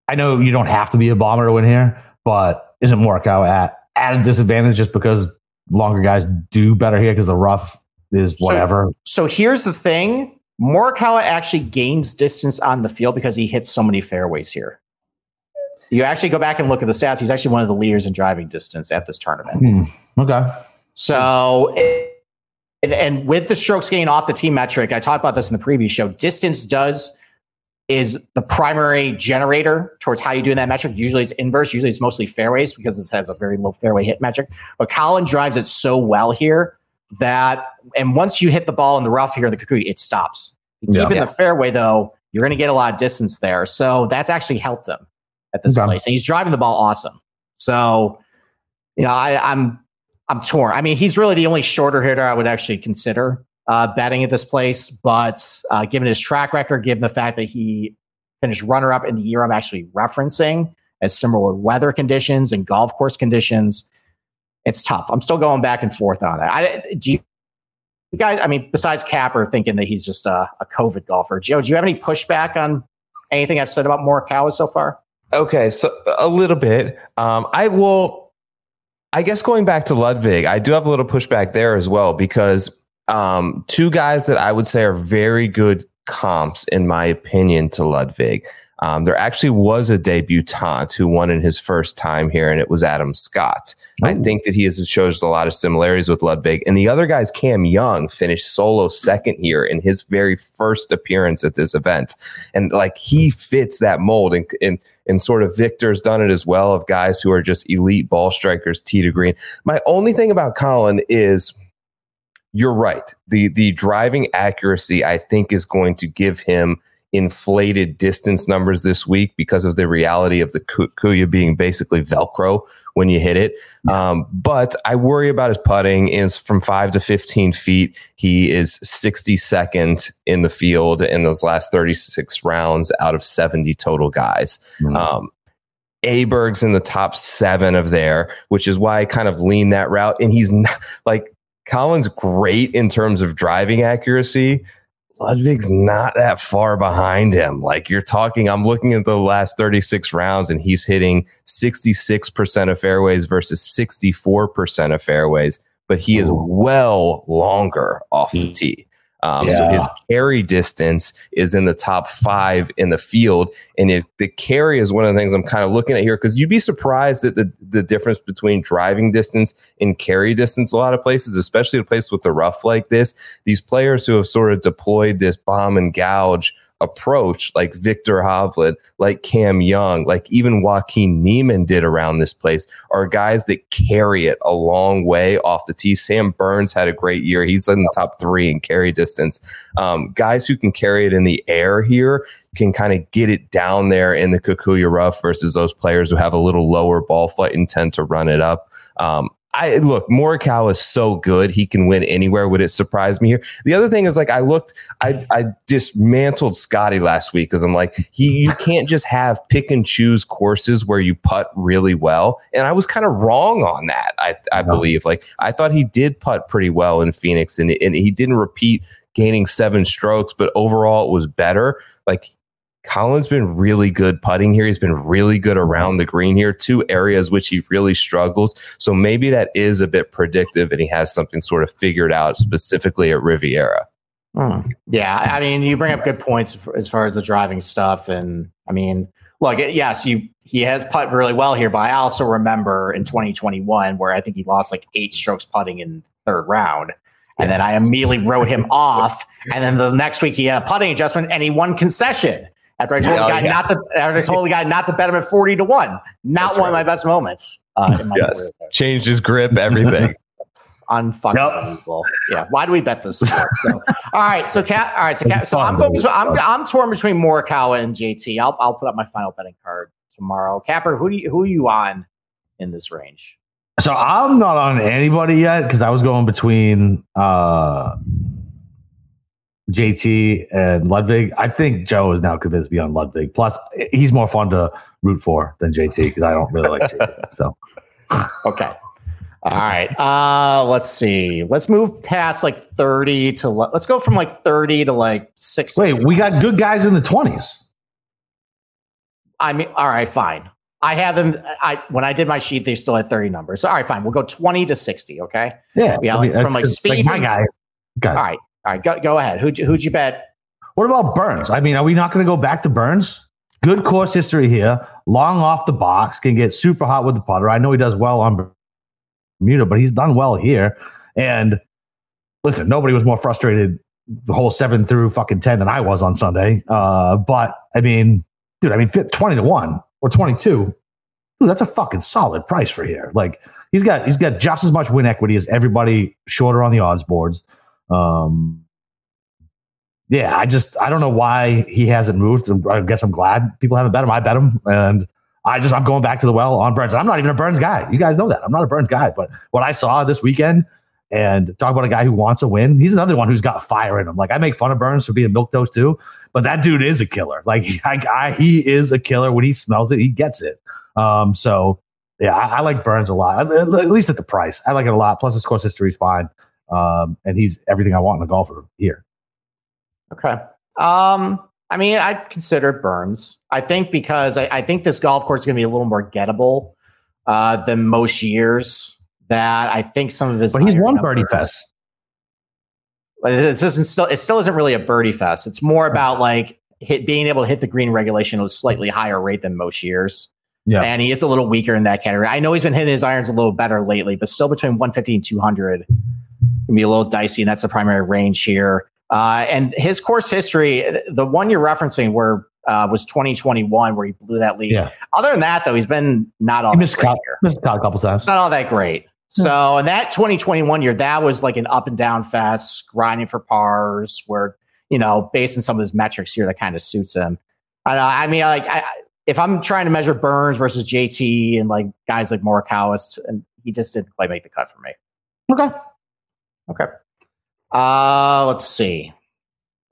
I know you don't have to be a bomber to win here, but isn't Morikawa at at a disadvantage just because longer guys do better here because the rough is whatever. So, so here's the thing: Morikawa actually gains distance on the field because he hits so many fairways here. You actually go back and look at the stats. He's actually one of the leaders in driving distance at this tournament. Hmm. Okay. So, and, and with the strokes gain off the tee metric, I talked about this in the previous show. Distance does is the primary generator towards how you do that metric. Usually it's inverse. Usually it's mostly fairways because this has a very low fairway hit metric. But Collin drives it so well here that, and once you hit the ball in the rough here in the Kikuyu, it stops. Yeah. in Yeah. the fairway though, you're going to get a lot of distance there. So that's actually helped him at this Okay. place, and he's driving the ball awesome. So, you know, I, I'm I'm torn. I mean, he's really the only shorter hitter I would actually consider uh, betting at this place. But uh, given his track record, given the fact that he finished runner up in the year I'm actually referencing as similar weather conditions and golf course conditions, it's tough. I'm still going back and forth on it. I, do you, you guys, I mean, besides Capper thinking that he's just a, a COVID golfer, Joe, do you have any pushback on anything I've said about Morikawa so far? Okay, so a little bit. Um, I will. I guess going back to Ludvig, I do have a little pushback there as well because um, two guys that I would say are very good comps, in my opinion, to Ludvig. Um, there actually was a debutant who won in his first time here, and it was Adam Scott. I think that he has shows a lot of similarities with Ludvig. And the other guy's Cam Young finished solo second here in his very first appearance at this event. And like he fits that mold. And, and, and sort of Victor's done it as well of guys who are just elite ball strikers, tee to green. My only thing about Collin is you're right. The the driving accuracy, I think, is going to give him inflated distance numbers this week because of the reality of the Kikuyu being basically Velcro when you hit it. Um, but I worry about his putting. Is from five to fifteen feet. He is 62nd in the field in those last 36 rounds out of 70 total guys. Mhm. Um, Aberg's in the top seven of there, which is why I kind of lean that route. And he's not like Colin's great in terms of driving accuracy. Ludvig's not that far behind him. Like you're talking, I'm looking at the last 36 rounds and he's hitting 66% of fairways versus 64% of fairways, but he is well longer off the tee. Um, So his carry distance is in the top five in the field. And if the carry is one of the things I'm kind of looking at here, because you'd be surprised at the, the difference between driving distance and carry distance a lot of places, especially a place with the rough like this. These players who have sort of deployed this bomb and gouge approach, like Victor Hovland, like Cam Young, like even Joaquin Niemann did around this place, are guys that carry it a long way off the tee. Sam Burns had a great year. He's in the top three in carry distance. Um, guys who can carry it in the air here can kind of get it down there in the Kikuyu rough versus those players who have a little lower ball flight and tend to run it up. Um, I look, Morikawa is so good; he can win anywhere. Would it surprise me here? The other thing is, like, I looked, I I dismantled Scotty last week because I'm like, he you can't just have pick and choose courses where you putt really well, and I was kind of wrong on that. I I No. believe, like, I thought he did putt pretty well in Phoenix, and and he didn't repeat gaining seven strokes, but overall it was better. Like Collin's been really good putting here. He's been really good around the green here, two areas which he really struggles. So maybe that is a bit predictive and he has something sort of figured out specifically at Riviera. Hmm. Yeah, I mean, you bring up good points as far as the driving stuff, and I mean, look, yes, you he has putt really well here, but I also remember in 2021 where I think he lost like eight strokes putting in third round, and then I immediately wrote him off, and then the next week he had a putting adjustment and he won concession after I told Oh, the guy yeah. not to after I told the guy not to bet him at 40 to one. Not That's one of my best moments. Uh, in my Yes. career. Changed his grip, everything. unfucking Yep. believable. Yeah. Why do we bet this sport? So, all right. So cat. All right. So cat. So I'm going. So I'm I'm torn between Morikawa and JT. I'll I'll put up my final betting card tomorrow. Capper, who do you, who are you on in this range? So I'm not on anybody yet because I was going between uh, JT and Ludvig. I think Joe is now convinced beyond Ludvig. Plus, he's more fun to root for than JT because I don't really like JT. So Okay. All right. Uh, let's see. Let's move past like 30 to let's go from like 30 to like 60. wait, we got good guys in the 20s. I mean, all right, fine. I have them. I when I did my sheet, they still had 30 numbers. So, all right, fine. We'll go 20 to 60. Okay. Yeah, Yeah, I mean, like, from, like, just- my speed- guy. All right. All right. Go, go ahead. Who'd you, who'd you bet? What about Burns? I mean, are we not going to go back to Burns? Good course history here. Long off the box, can get super hot with the putter. I know he does well on Bermuda, but he's done well here. And listen, nobody was more frustrated the whole seven through fucking 10 than I was on Sunday. Uh, but I mean, dude, I mean, 20 to 1 or 22. Dude, that's a fucking solid price for here. Like he's got he's got just as much win equity as everybody shorter on the odds boards. Um, yeah, I just I don't know why he hasn't moved. I guess I'm glad people haven't bet him. I bet him, and I just I'm going back to the well on Burns. I'm not even a Burns guy. You guys know that I'm not a Burns guy. But what I saw this weekend, and talk about a guy who wants a win. He's another one who's got fire in him. Like I make fun of Burns for being milk toast too, but that dude is a killer. Like I, I, he is a killer. When he smells it, he gets it. Um, so yeah, I, I, like Burns a lot. At, least at the price, I like it a lot. Plus, his course history is fine, um, and he's everything I want in a golfer here. Okay. Um, I mean, I consider Burns. I think because I, I think this golf course is going to be a little more gettable uh, than most years. That I think some of his. But he's won birdie fest. This isn't still. It still isn't really a birdie fest. It's more about like hit, being able to hit the green regulation at a slightly higher rate than most years. Yeah. And he is a little weaker in that category. I know he's been hitting his irons a little better lately, but still between 150 and 200 can be a little dicey, and that's the primary range here. Uh, and his course history, the one you're referencing, where uh, was 2021, where he blew that lead. Yeah. Other than that, though, he's been not all. He missed, cut, missed cut a couple times. Not all that great. So in that 2021 year, that was like an up and down fest, grinding for pars. Where you know, based on some of his metrics here, that kind of suits him. I, I mean, like I, if I'm trying to measure Burns versus JT and like guys like Morikawa, and he just didn't quite make the cut for me. Okay. Okay. Uh, let's see.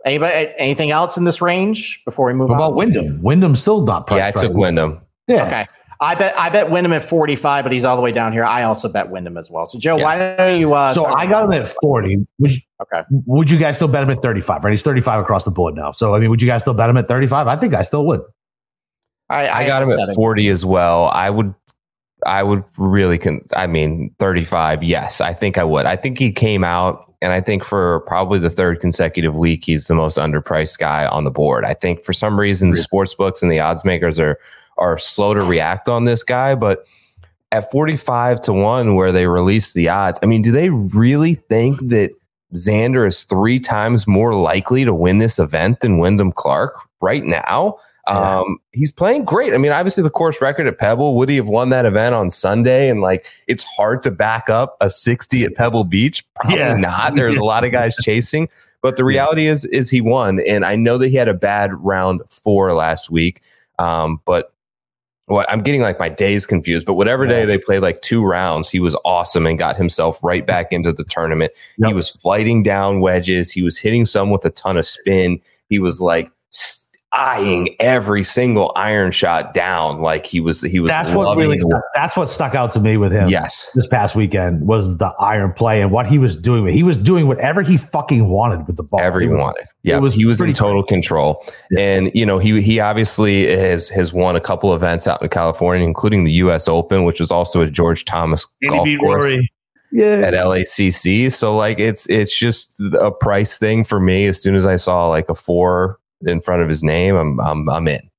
Anybody, anything else in this range before we move what on? about Wyndham? Wyndham's still not priced. Yeah, I took Wyndham. Yeah. Okay. I bet I bet Wyndham at 45, but he's all the way down here. I also bet Wyndham as well. So Joe, yeah. why don't you uh, So I got him at 40. Would you, okay. Would you guys still bet him at 35? Right? He's 35 across the board now. So I mean, would you guys still bet him at 35? I think I still would. I, I, I got him at 40 as well. I would I would really con- I mean 35. Yes, I think I would. I think he came out and I think for probably the third consecutive week, he's the most underpriced guy on the board. I think for some reason the sports books and the odds makers are are slow to react on this guy, but at 45 to 1 where they release the odds, I mean, do they really think that Xander is three times more likely to win this event than Wyndham Clark right now? Yeah. Um, he's playing great. I mean, obviously the course record at Pebble, would he have won that event on Sunday? And like, it's hard to back up a 60 at Pebble Beach. Probably yeah. not. There's a lot of guys chasing, but the reality is, is he won. And I know that he had a bad round four last week. Um, but what I'm getting like my days confused, but whatever day they played like two rounds, he was awesome and got himself right back into the tournament. Yep. He was flighting down wedges. He was hitting some with a ton of spin. He was like eyeing every single iron shot down like he was he was that's what really stuck, that's what stuck out to me with him yes this past weekend was the iron play and what he was doing he was doing whatever he fucking wanted with the ball ever he wanted yeah was he was in total crazy. control yeah. and you know he he obviously has has won a couple events out in california including the us open which was also a george thomas golf course Rory. Yeah. at LACC. So like it's it's just a price thing for me. As soon as I saw like a four in front of his name, I'm I'm I'm in.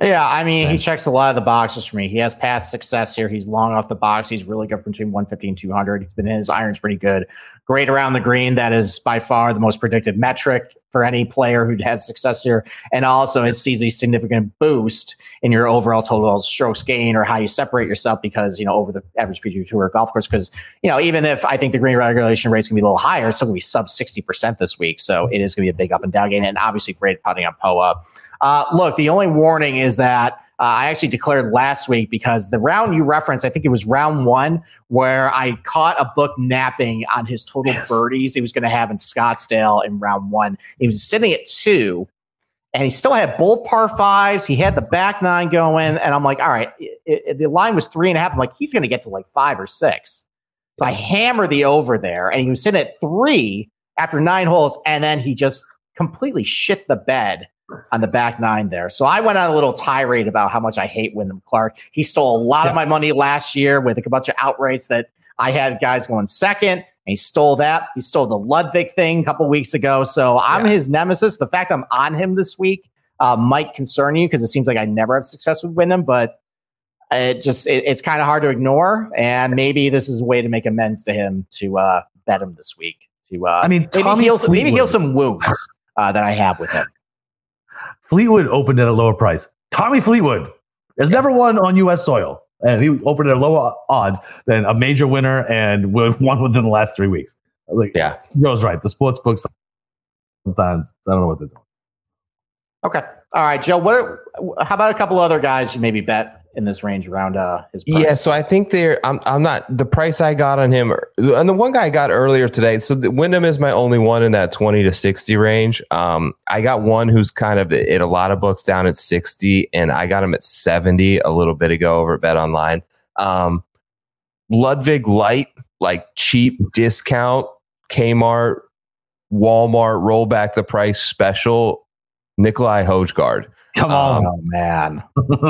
Yeah, I mean, he checks a lot of the boxes for me. He has past success here. He's long off the box. He's really good between 150 and 200. He's been his irons pretty good. Great around the green. That is by far the most predictive metric for any player who has success here. And also, it sees a significant boost in your overall total strokes gain or how you separate yourself because, you know, over the average PGA Tour golf course. Because, you know, even if I think the green regulation rate is going to be a little higher, it's still going to be sub 60% this week. So it is going to be a big up and down gain. And obviously, great putting on POA. Uh, look, the only warning is that uh, I actually declared last week because the round you referenced, I think it was round one, where I caught a book napping on his total yes. birdies he was going to have in Scottsdale in round one. He was sitting at two, and he still had both par fives. He had the back nine going, and I'm like, all right, it, it, the line was three and a half. I'm like, he's going to get to like five or six. So I hammer the over there, and he was sitting at three after nine holes, and then he just completely shit the bed on the back nine there. So I went on a little tirade about how much I hate Wyndham Clark. He stole a lot yeah. of my money last year with a bunch of outrights that I had guys going second. And he stole that. He stole the Ludvig thing a couple weeks ago. So I'm yeah. his nemesis. The fact I'm on him this week uh, might concern you because it seems like I never have success with Wyndham, but it just it, it's kind of hard to ignore. And maybe this is a way to make amends to him to uh, bet him this week. To uh, I mean, maybe heal, maybe heal some wounds uh, that I have with him. Fleetwood opened at a lower price. Tommy Fleetwood There's never one on U.S. soil, and he opened at a lower odds than a major winner and won within the last three weeks. Like, Yeah. Joe's right. The sports books sometimes I don't know what they're doing. Okay. All right, Joe. What? Are, how about a couple other guys you maybe bet in this range around uh, his? Price? Yeah, so I think they're. I'm. I'm not the price I got on him, and the one guy I got earlier today. So the, Wyndham is my only one in that twenty to sixty range. Um, I got one who's kind of at a lot of books down at sixty, and I got him at seventy a little bit ago over at Bet Online. Um, Ludvig Light, like cheap discount, Kmart, Walmart, roll back the price special. Nikolai Hojgaard. Come Um, on. Oh man,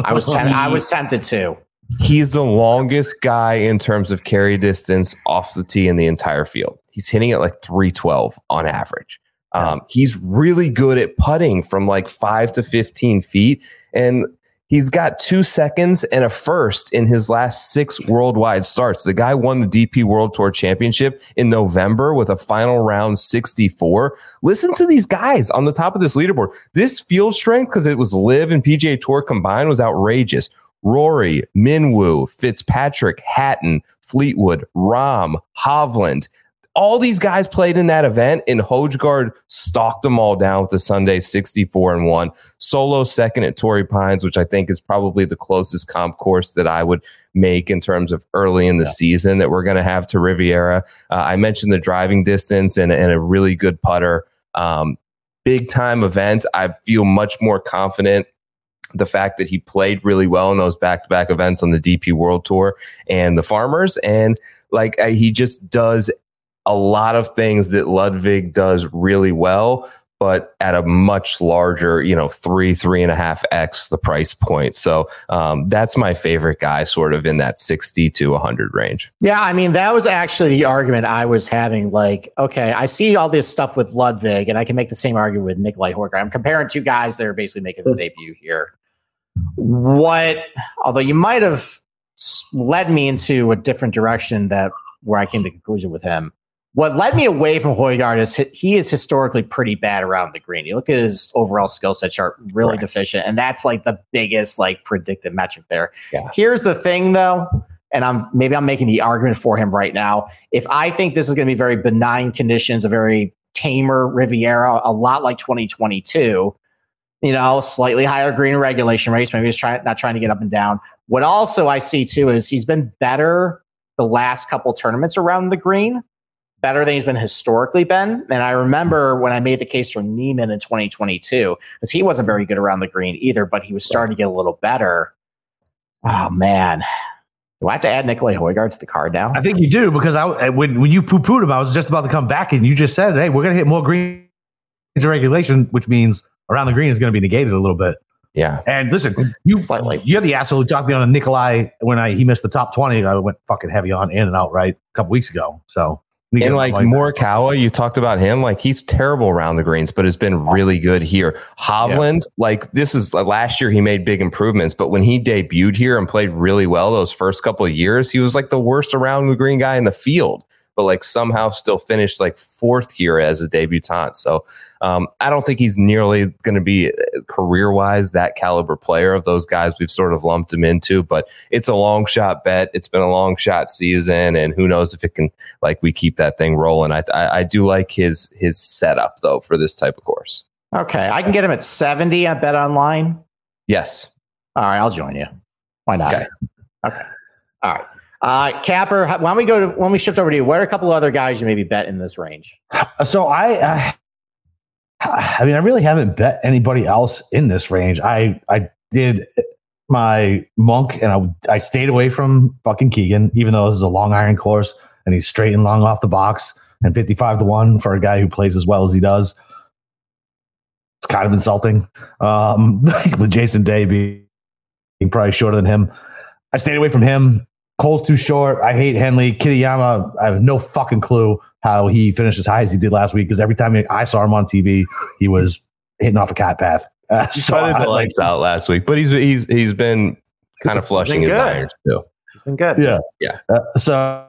I was temp- I was tempted to. He's the longest guy in terms of carry distance off the tee in the entire field. He's hitting it like 312 on average. Um, he's really good at putting from like five to 15 feet. And he's got two seconds and a first in his last six worldwide starts. The guy won the DP World Tour Championship in November with a final round 64. Listen to these guys on the top of this leaderboard. This field strength, because it was LIV and PGA Tour combined, was outrageous. Rory, Minwoo, Fitzpatrick, Hatton, Fleetwood, Rahm, Hovland. All these guys played in that event, and Hojgaard stalked them all down with the Sunday 64 and 1. Solo second at Torrey Pines, which I think is probably the closest comp course that I would make in terms of early in the Yeah. season that we're going to have to Riviera. Uh, I mentioned the driving distance and, and a really good putter. Um, big time event. I feel much more confident the fact that he played really well in those back to back events on the DP World Tour and the Farmers. And like he just does a lot of things that Ludvig does really well, but at a much larger, you know, three, three and a half X the price point. So um, that's my favorite guy, sort of in that 60 to 100 range. Yeah, I mean that was actually the argument I was having. Like, okay, I see all this stuff with Ludvig, and I can make the same argument with Nikolai Hojgaard. I'm comparing two guys that are basically making a debut here. What, although you might have led me into a different direction that where I came to conclusion with him. What led me away from Hojgaard is he is historically pretty bad around the green. You look at his overall skill set chart, really Correct. deficient, and that's like the biggest like predictive metric there. Yeah. Here's the thing, though, and I'm maybe I'm making the argument for him right now. If I think this is going to be very benign conditions, a very tamer Riviera, a lot like 2022, you know, slightly higher green regulation rates. Maybe he's trying not trying to get up and down. What also I see too is he's been better the last couple tournaments around the green, better than he's been historically been. And I remember when I made the case for Niemann in 2022, because he wasn't very good around the green either, but he was starting to get a little better. Oh man. Do I have to add Nikolai Hojgaard to the card now? I think you do because I when when you poo pooed him, I was just about to come back and you just said, "Hey, we're going to hit more greens in regulation," which means around the green is going to be negated a little bit. Yeah. And listen, you Slightly. you're the asshole who talked me on a Nikolai when I he missed the top twenty. I went fucking heavy on in and out right a couple weeks ago. So let me get And like Morikawa, you talked about him. Like he's terrible around the greens, but has been really good here. Hovland, like this is like, last year he made big improvements, but when he debuted here and played really well those first couple of years, he was like the worst around the green guy in the field. But like somehow still finished like fourth here as a debutant. So um, I don't think he's nearly going to be career wise that caliber player of those guys we've sort of lumped him into. But it's a long shot bet. It's been a long shot season, and who knows if it can like we keep that thing rolling. I, I I do like his his setup though for this type of course. Okay. I can get him at 70 at Bet Online. Yes. All right, I'll join you. Why not? Okay. Okay. All right. Uh, Capper, why don't we go to when we shift over to you? What are a couple other guys you maybe bet in this range? So I, uh, I mean, I really haven't bet anybody else in this range. I I did my monk, and I I stayed away from fucking Keegan, even though this is a long iron course and he's straight and long off the box and fifty five to one for a guy who plays as well as he does. It's kind of insulting um, with Jason Day being probably shorter than him. I stayed away from him. Cole's too short. I hate Henley. Kitayama, I have no fucking clue how he finished as high as he did last week because every time I saw him on TV, he was hitting off a cat path. Uh, He so putted I the like- lights out last week, but he's he's he's been kind of flushing his good. irons too. It's been good. Yeah. Yeah. Uh, so,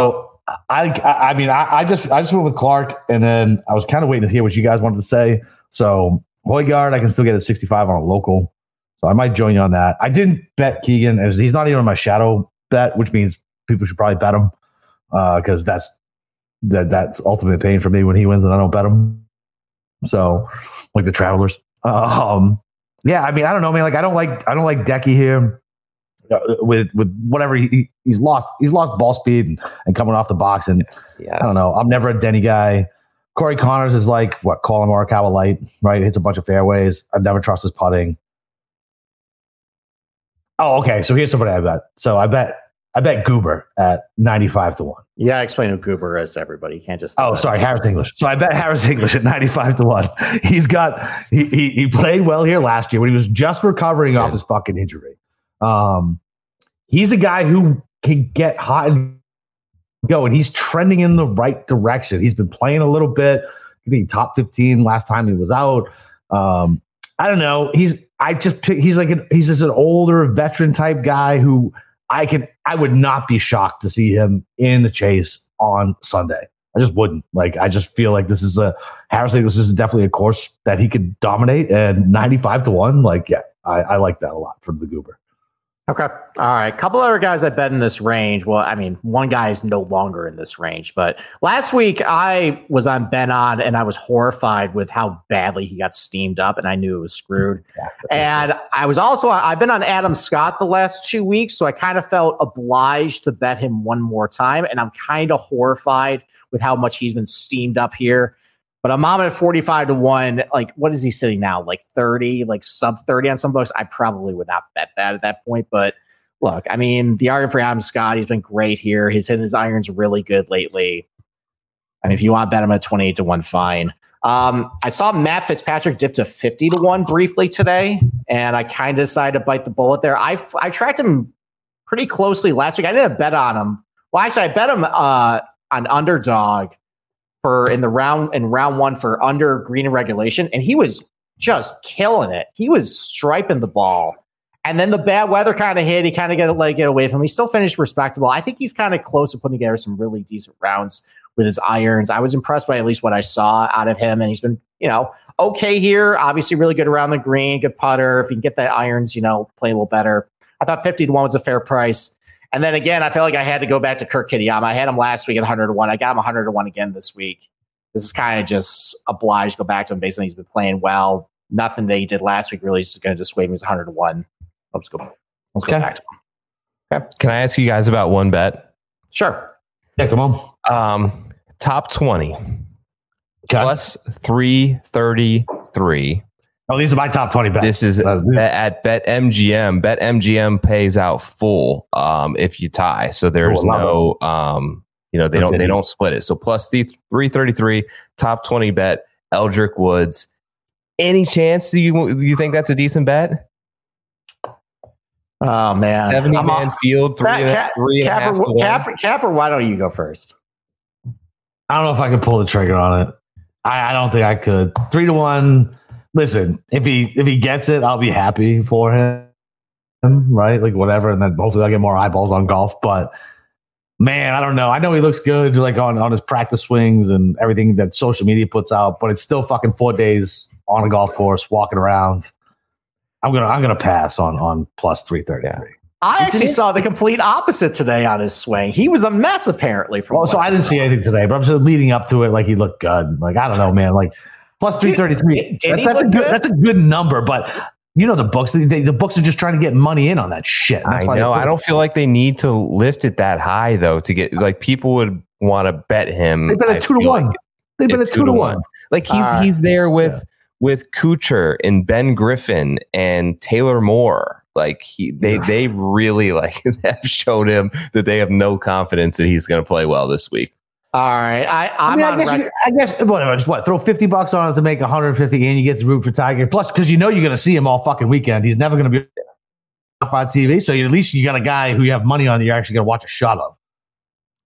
so I, I, I mean, I, I just, I just went with Clark, and then I was kind of waiting to hear what you guys wanted to say. So Hojgaard, I can still get at 65 on a local. So I might join you on that. I didn't bet Keegan as he's not even on my shadow bet, which means people should probably bet him because uh, that's that that's ultimate pain for me when he wins and I don't bet him. So like the travelers. Um, yeah, I mean, I don't know, man. Like I don't like I don't like Decky here uh, with with whatever he, he's lost he's lost ball speed and, and coming off the box and yeah. I don't know. I'm never a Denny guy. Corey Conners is like what Collin Morikawa light, right? Hits a bunch of fairways. I never trust his putting. Oh, okay. So here's somebody I bet. So I bet I bet Goober at 95 to 1. Yeah, I explain who Goober is to everybody. You can't just Oh, sorry, Harris English. So I bet Harris English at 95 to 1. He's got he, he, he played well here last year when he was just recovering yeah. off his fucking injury. Um he's a guy who can get hot and go and he's trending in the right direction. He's been playing a little bit. I think top 15 last time he was out. Um I don't know. He's I just pick, he's like an, he's just an older veteran type guy who I can I would not be shocked to see him in the chase on Sunday. I just wouldn't. Like I just feel like this is a Harrison. This is definitely a course that he could dominate. And ninety five to one, like yeah, I, I like that a lot from the Goober. Okay. All right. A couple other guys I bet in this range. Well, I mean, one guy is no longer in this range, but last week I was on Ben An and I was horrified with how badly he got steamed up and I knew it was screwed. Yeah, and I was also, I've been on Adam Scott the last two weeks, so I kind of felt obliged to bet him one more time. And I'm kind of horrified with how much he's been steamed up here. But I'm at 45 to 1. Like, what is he sitting now? Like 30, like sub 30 on some books? I probably would not bet that at that point. But look, I mean, the argument for Adam Scott, he's been great here. Hitting his irons really good lately. And if you want to bet him at 28 to 1, fine. Um, I saw Matt Fitzpatrick dip to 50 to 1 briefly today, and I kind of decided to bite the bullet there. I, I tracked him pretty closely last week. I didn't bet on him. Well, actually, I bet him uh, on underdog for in the round in round one for under green and regulation, and he was just killing it. He was striping the ball. And then the bad weather kind of hit. He kind of got let get away from him. He still finished respectable. I think he's kind of close to putting together some really decent rounds with his irons. I was impressed by at least what I saw out of him. And he's been, you know, okay here. Obviously, really good around the green, good putter. If you can get the irons, you know, play a little better. I thought 50 to 1 was a fair price. And then again, I felt like I had to go back to Kurt Kitayama. I had him last week at 100 to 1. I got him 100 to 1 again this week. This is kind of just obliged to go back to him based on he's been playing well. Nothing that he did last week really is going to dissuade me. He's 100 to 1. Let's go. Let's okay. go back to him. Okay. Can I ask you guys about one bet? Sure. Yeah, come on. Um, top 20 okay. plus 333 Oh, these are my top 20 bets. This is uh, at Bet MGM. Bet MGM pays out full um, if you tie. So there's oh, no, um, you know, they don't they don't split it. So plus the 333 top 20 bet Eldrick Woods. Any chance do you do you think that's a decent bet? Oh man, 70 I'm man off. field, three, and, Cap, three and Capper, Capper, Capper, why don't you go first? I don't know if I could pull the trigger on it. I, I don't think I could. Three to one listen, if he if he gets it, I'll be happy for him, right? Like whatever, and then hopefully I'll get more eyeballs on golf. But man, I don't know. I know he looks good, like on on his practice swings and everything that social media puts out, but it's still fucking four days on a golf course, walking around. I'm gonna I'm gonna pass on on plus three thirty three. I actually saw the complete opposite today on his swing. He was a mess apparently. From well, so I didn't see anything today, but I'm just leading up to it. Like he looked good. Like I don't know, man. Like plus 333. That's, that's a good, good, that's a good number, but you know the books they, the books are just trying to get money in on that shit. I know. I don't feel like they need to lift it that high though to get like people would want to bet him. They've been at two to one. Like They've been at two, two to one. one. Like he's uh, he's there with yeah. with Kuchar and Ben Griffin and Taylor Moore. Like he they they really like have showed him that they have no confidence that he's going to play well this week. All right, I, I'm I, mean, I guess, you, I guess whatever. Just what? Throw fifty bucks on it to make 150, and you get to root for Tiger. Plus, because you know you're going to see him all fucking weekend. He's never going to be on TV. So at least you got a guy who you have money on that you're actually going to watch a shot of.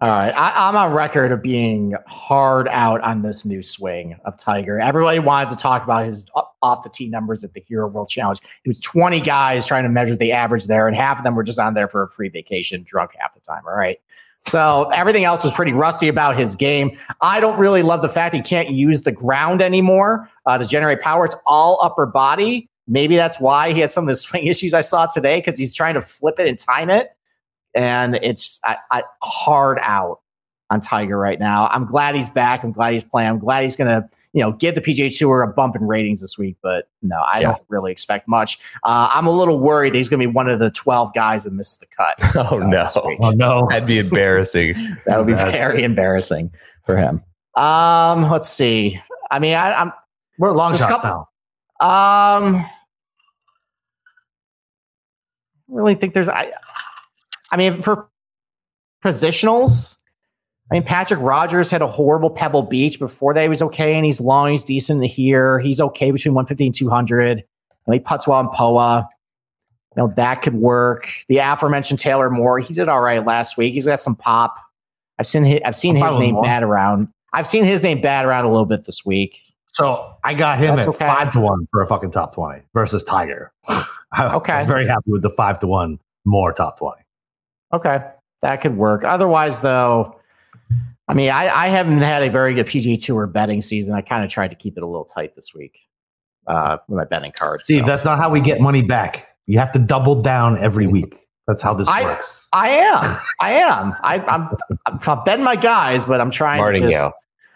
All right, I, am on record of being hard out on this new swing of Tiger. Everybody wanted to talk about his off the tee numbers at the Hero World Challenge. It was 20 guys trying to measure the average there, and half of them were just on there for a free vacation, drunk half the time. All right. So everything else was pretty rusty about his game. I don't really love the fact he can't use the ground anymore uh, to generate power. It's all upper body. maybe that's why he had some of the swing issues I saw today because he's trying to flip it and time it, and it's I, I, hard out on Tiger right now. I'm glad he's back. I'm glad he's playing. I'm glad he's gonna you know give the PGA Tour a bump in ratings this week. But no, I yeah. don't really expect much. Uh, I'm a little worried that he's gonna be one of the 12 guys that missed the cut. Oh no! Oh no! That'd be embarrassing. that would be very embarrassing for him. Um, let's see. I mean, I, am we're long shots couple, now. Um, I really think there's I. I mean, for positionals, I mean, Patrick Rodgers had a horrible Pebble Beach before that. He was okay, and he's long. He's decent here. He's okay between 150 and 200. And he puts well in POA. You know, that could work. The aforementioned Taylor Moore, he did all right last week. He's got some pop. I've seen his, I've seen his name bad around. I've seen his name bad around a little bit this week. So I got him That's at okay. five to one for a fucking top 20 versus Tiger. I, okay. I was very happy with the five to one more top 20. Okay. That could work. Otherwise, though, I mean, I, I haven't had a very good PGA Tour betting season. I kind of tried to keep it a little tight this week uh, with my betting cards. Steve, so. that's not how we get money back. You have to double down every week. That's how this I, works. I am. I am. I, I'm, I'm, I'm betting my guys, but I'm trying Martingale. to just,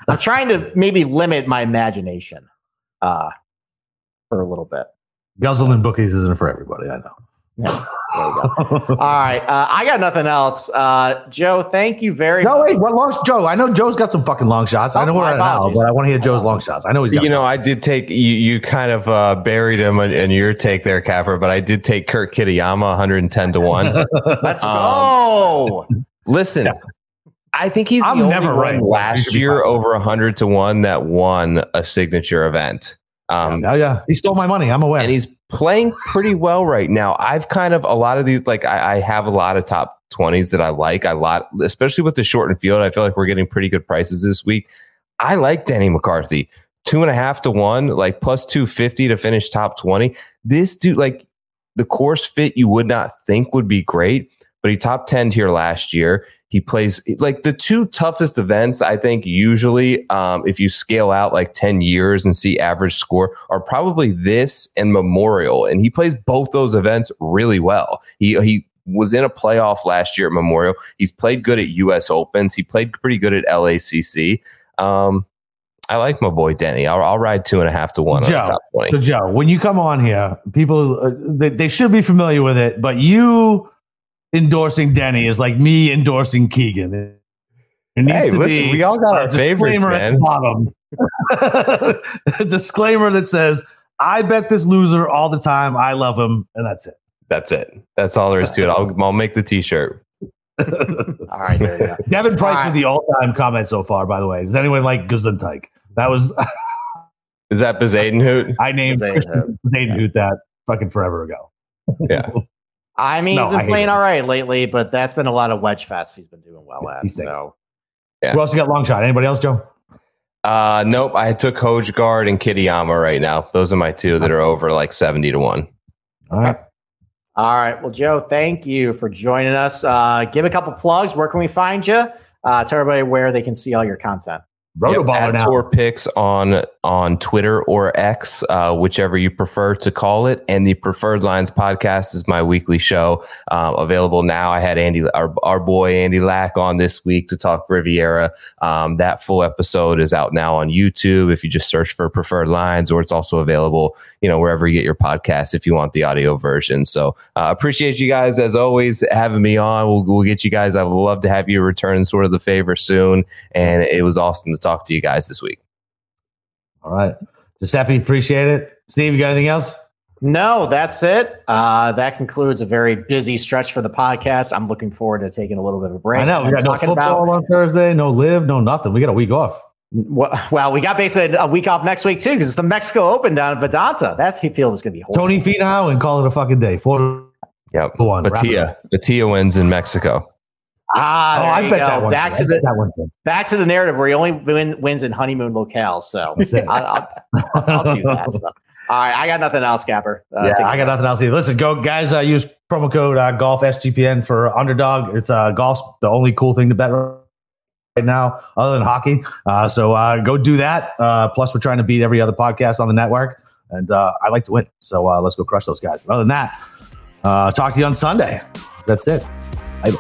I'm trying to maybe limit my imagination uh, for a little bit. Guzzling bookies isn't for everybody. I know. Yeah, there you go. All right, uh, I got nothing else. Uh, Joe, thank you very no, much. No, wait, what long? Joe, I know Joe's got some fucking long shots. Oh, I know where now, but I want to hear Joe's long shots. I know he's. you know, I did take you. You kind of uh, buried him in, in, your take there, Capper, but I did take Kurt Kitayama, 110 to one. Let's um, go. Listen, yeah. I think he's I'm the only never one last year over 100 to one that won a signature event. Um, oh yeah, he stole my money. I'm aware, and he's playing pretty well right now. I've kind of a lot of these, like I, I have a lot of top twenties that I like. a lot, especially with the shortened field. I feel like we're getting pretty good prices this week. I like Denny McCarthy, two and a half to one, like plus two fifty to finish top twenty. This dude, like the course fit, you would not think would be great, but he top 10 here last year. He plays like the two toughest events, I think, usually, um, if you scale out like 10 years and see average score, are probably this and Memorial. And he plays both those events really well. He, he, was in a playoff last year at Memorial. He's played good at US Opens. He played pretty good at LACC. Um, I like my boy Denny. I'll, I'll ride two and a half to one Joe, on top 20. So, Joe, when you come on here, people, uh, they, they should be familiar with it, but you endorsing Denny is like me endorsing Keegan. It needs hey, to listen, be we all got our favorites, man. bottom. a disclaimer that says, I bet this loser all the time. I love him. And that's it. That's it. That's all there is to it. I'll, I'll make the t shirt. all right. There you go. Devin Price right. with the all time comment so far, by the way. Does anyone like Gesundheit? That was. is that Bezuidenhout? I named Bezaden yeah. That fucking forever ago. Yeah. I mean, no, he's been playing all right lately, but that's been a lot of wedge fest he's been doing well at. So, yeah. Who else you got long shot? Anybody else, Joe? Uh, nope. I took Guard and Kitayama right now. Those are my two that are over like 70 to 1. All right. All right. Well, Joe, thank you for joining us. Uh, give a couple plugs. Where can we find you? Uh, tell everybody where they can see all your content. RotoBaller yep, now. Tour picks on on Twitter or X, uh, whichever you prefer to call it. And the Preferred Lines podcast is my weekly show, uh, available now. I had Andy, our, our boy Andy Lack, on this week to talk Riviera. Um, that full episode is out now on YouTube if you just search for Preferred Lines, or it's also available, you know, wherever you get your podcast if you want the audio version. So uh, appreciate you guys as always having me on. We'll, we'll get you guys. I would love to have you return sort of the favor soon, and it was awesome to talk to you guys this week. All right. Giuseppe, appreciate it. Steve, you got anything else? No, that's it. Uh, that concludes a very busy stretch for the podcast. I'm looking forward to taking a little bit of a break. I know. We got no football about, on Thursday, no LIV, no nothing. We got a week off. Well, we got basically a week off next week too because it's the Mexico Open down in Vidanta. That field is going to be horrible. Tony Finau and call it a fucking day. Four. Yep. One. Bhatia. Bhatia wins in Mexico. Ah, oh, I bet go. that one. Back to the that one back to the narrative where he only win, wins in honeymoon locales. So I'll, I'll, I'll, do that stuff. All right, I got nothing else, Capper. Uh, yeah, I got nothing else either. Listen, go guys. Uh, use promo code uh, Golf SGPN for underdog. It's uh, golf's the only cool thing to bet right now, other than hockey. Uh, so uh, go do that. Uh, plus, we're trying to beat every other podcast on the network. and uh, I like to win. So uh, let's go crush those guys. Other than that, uh, talk to you on Sunday. That's it. Later.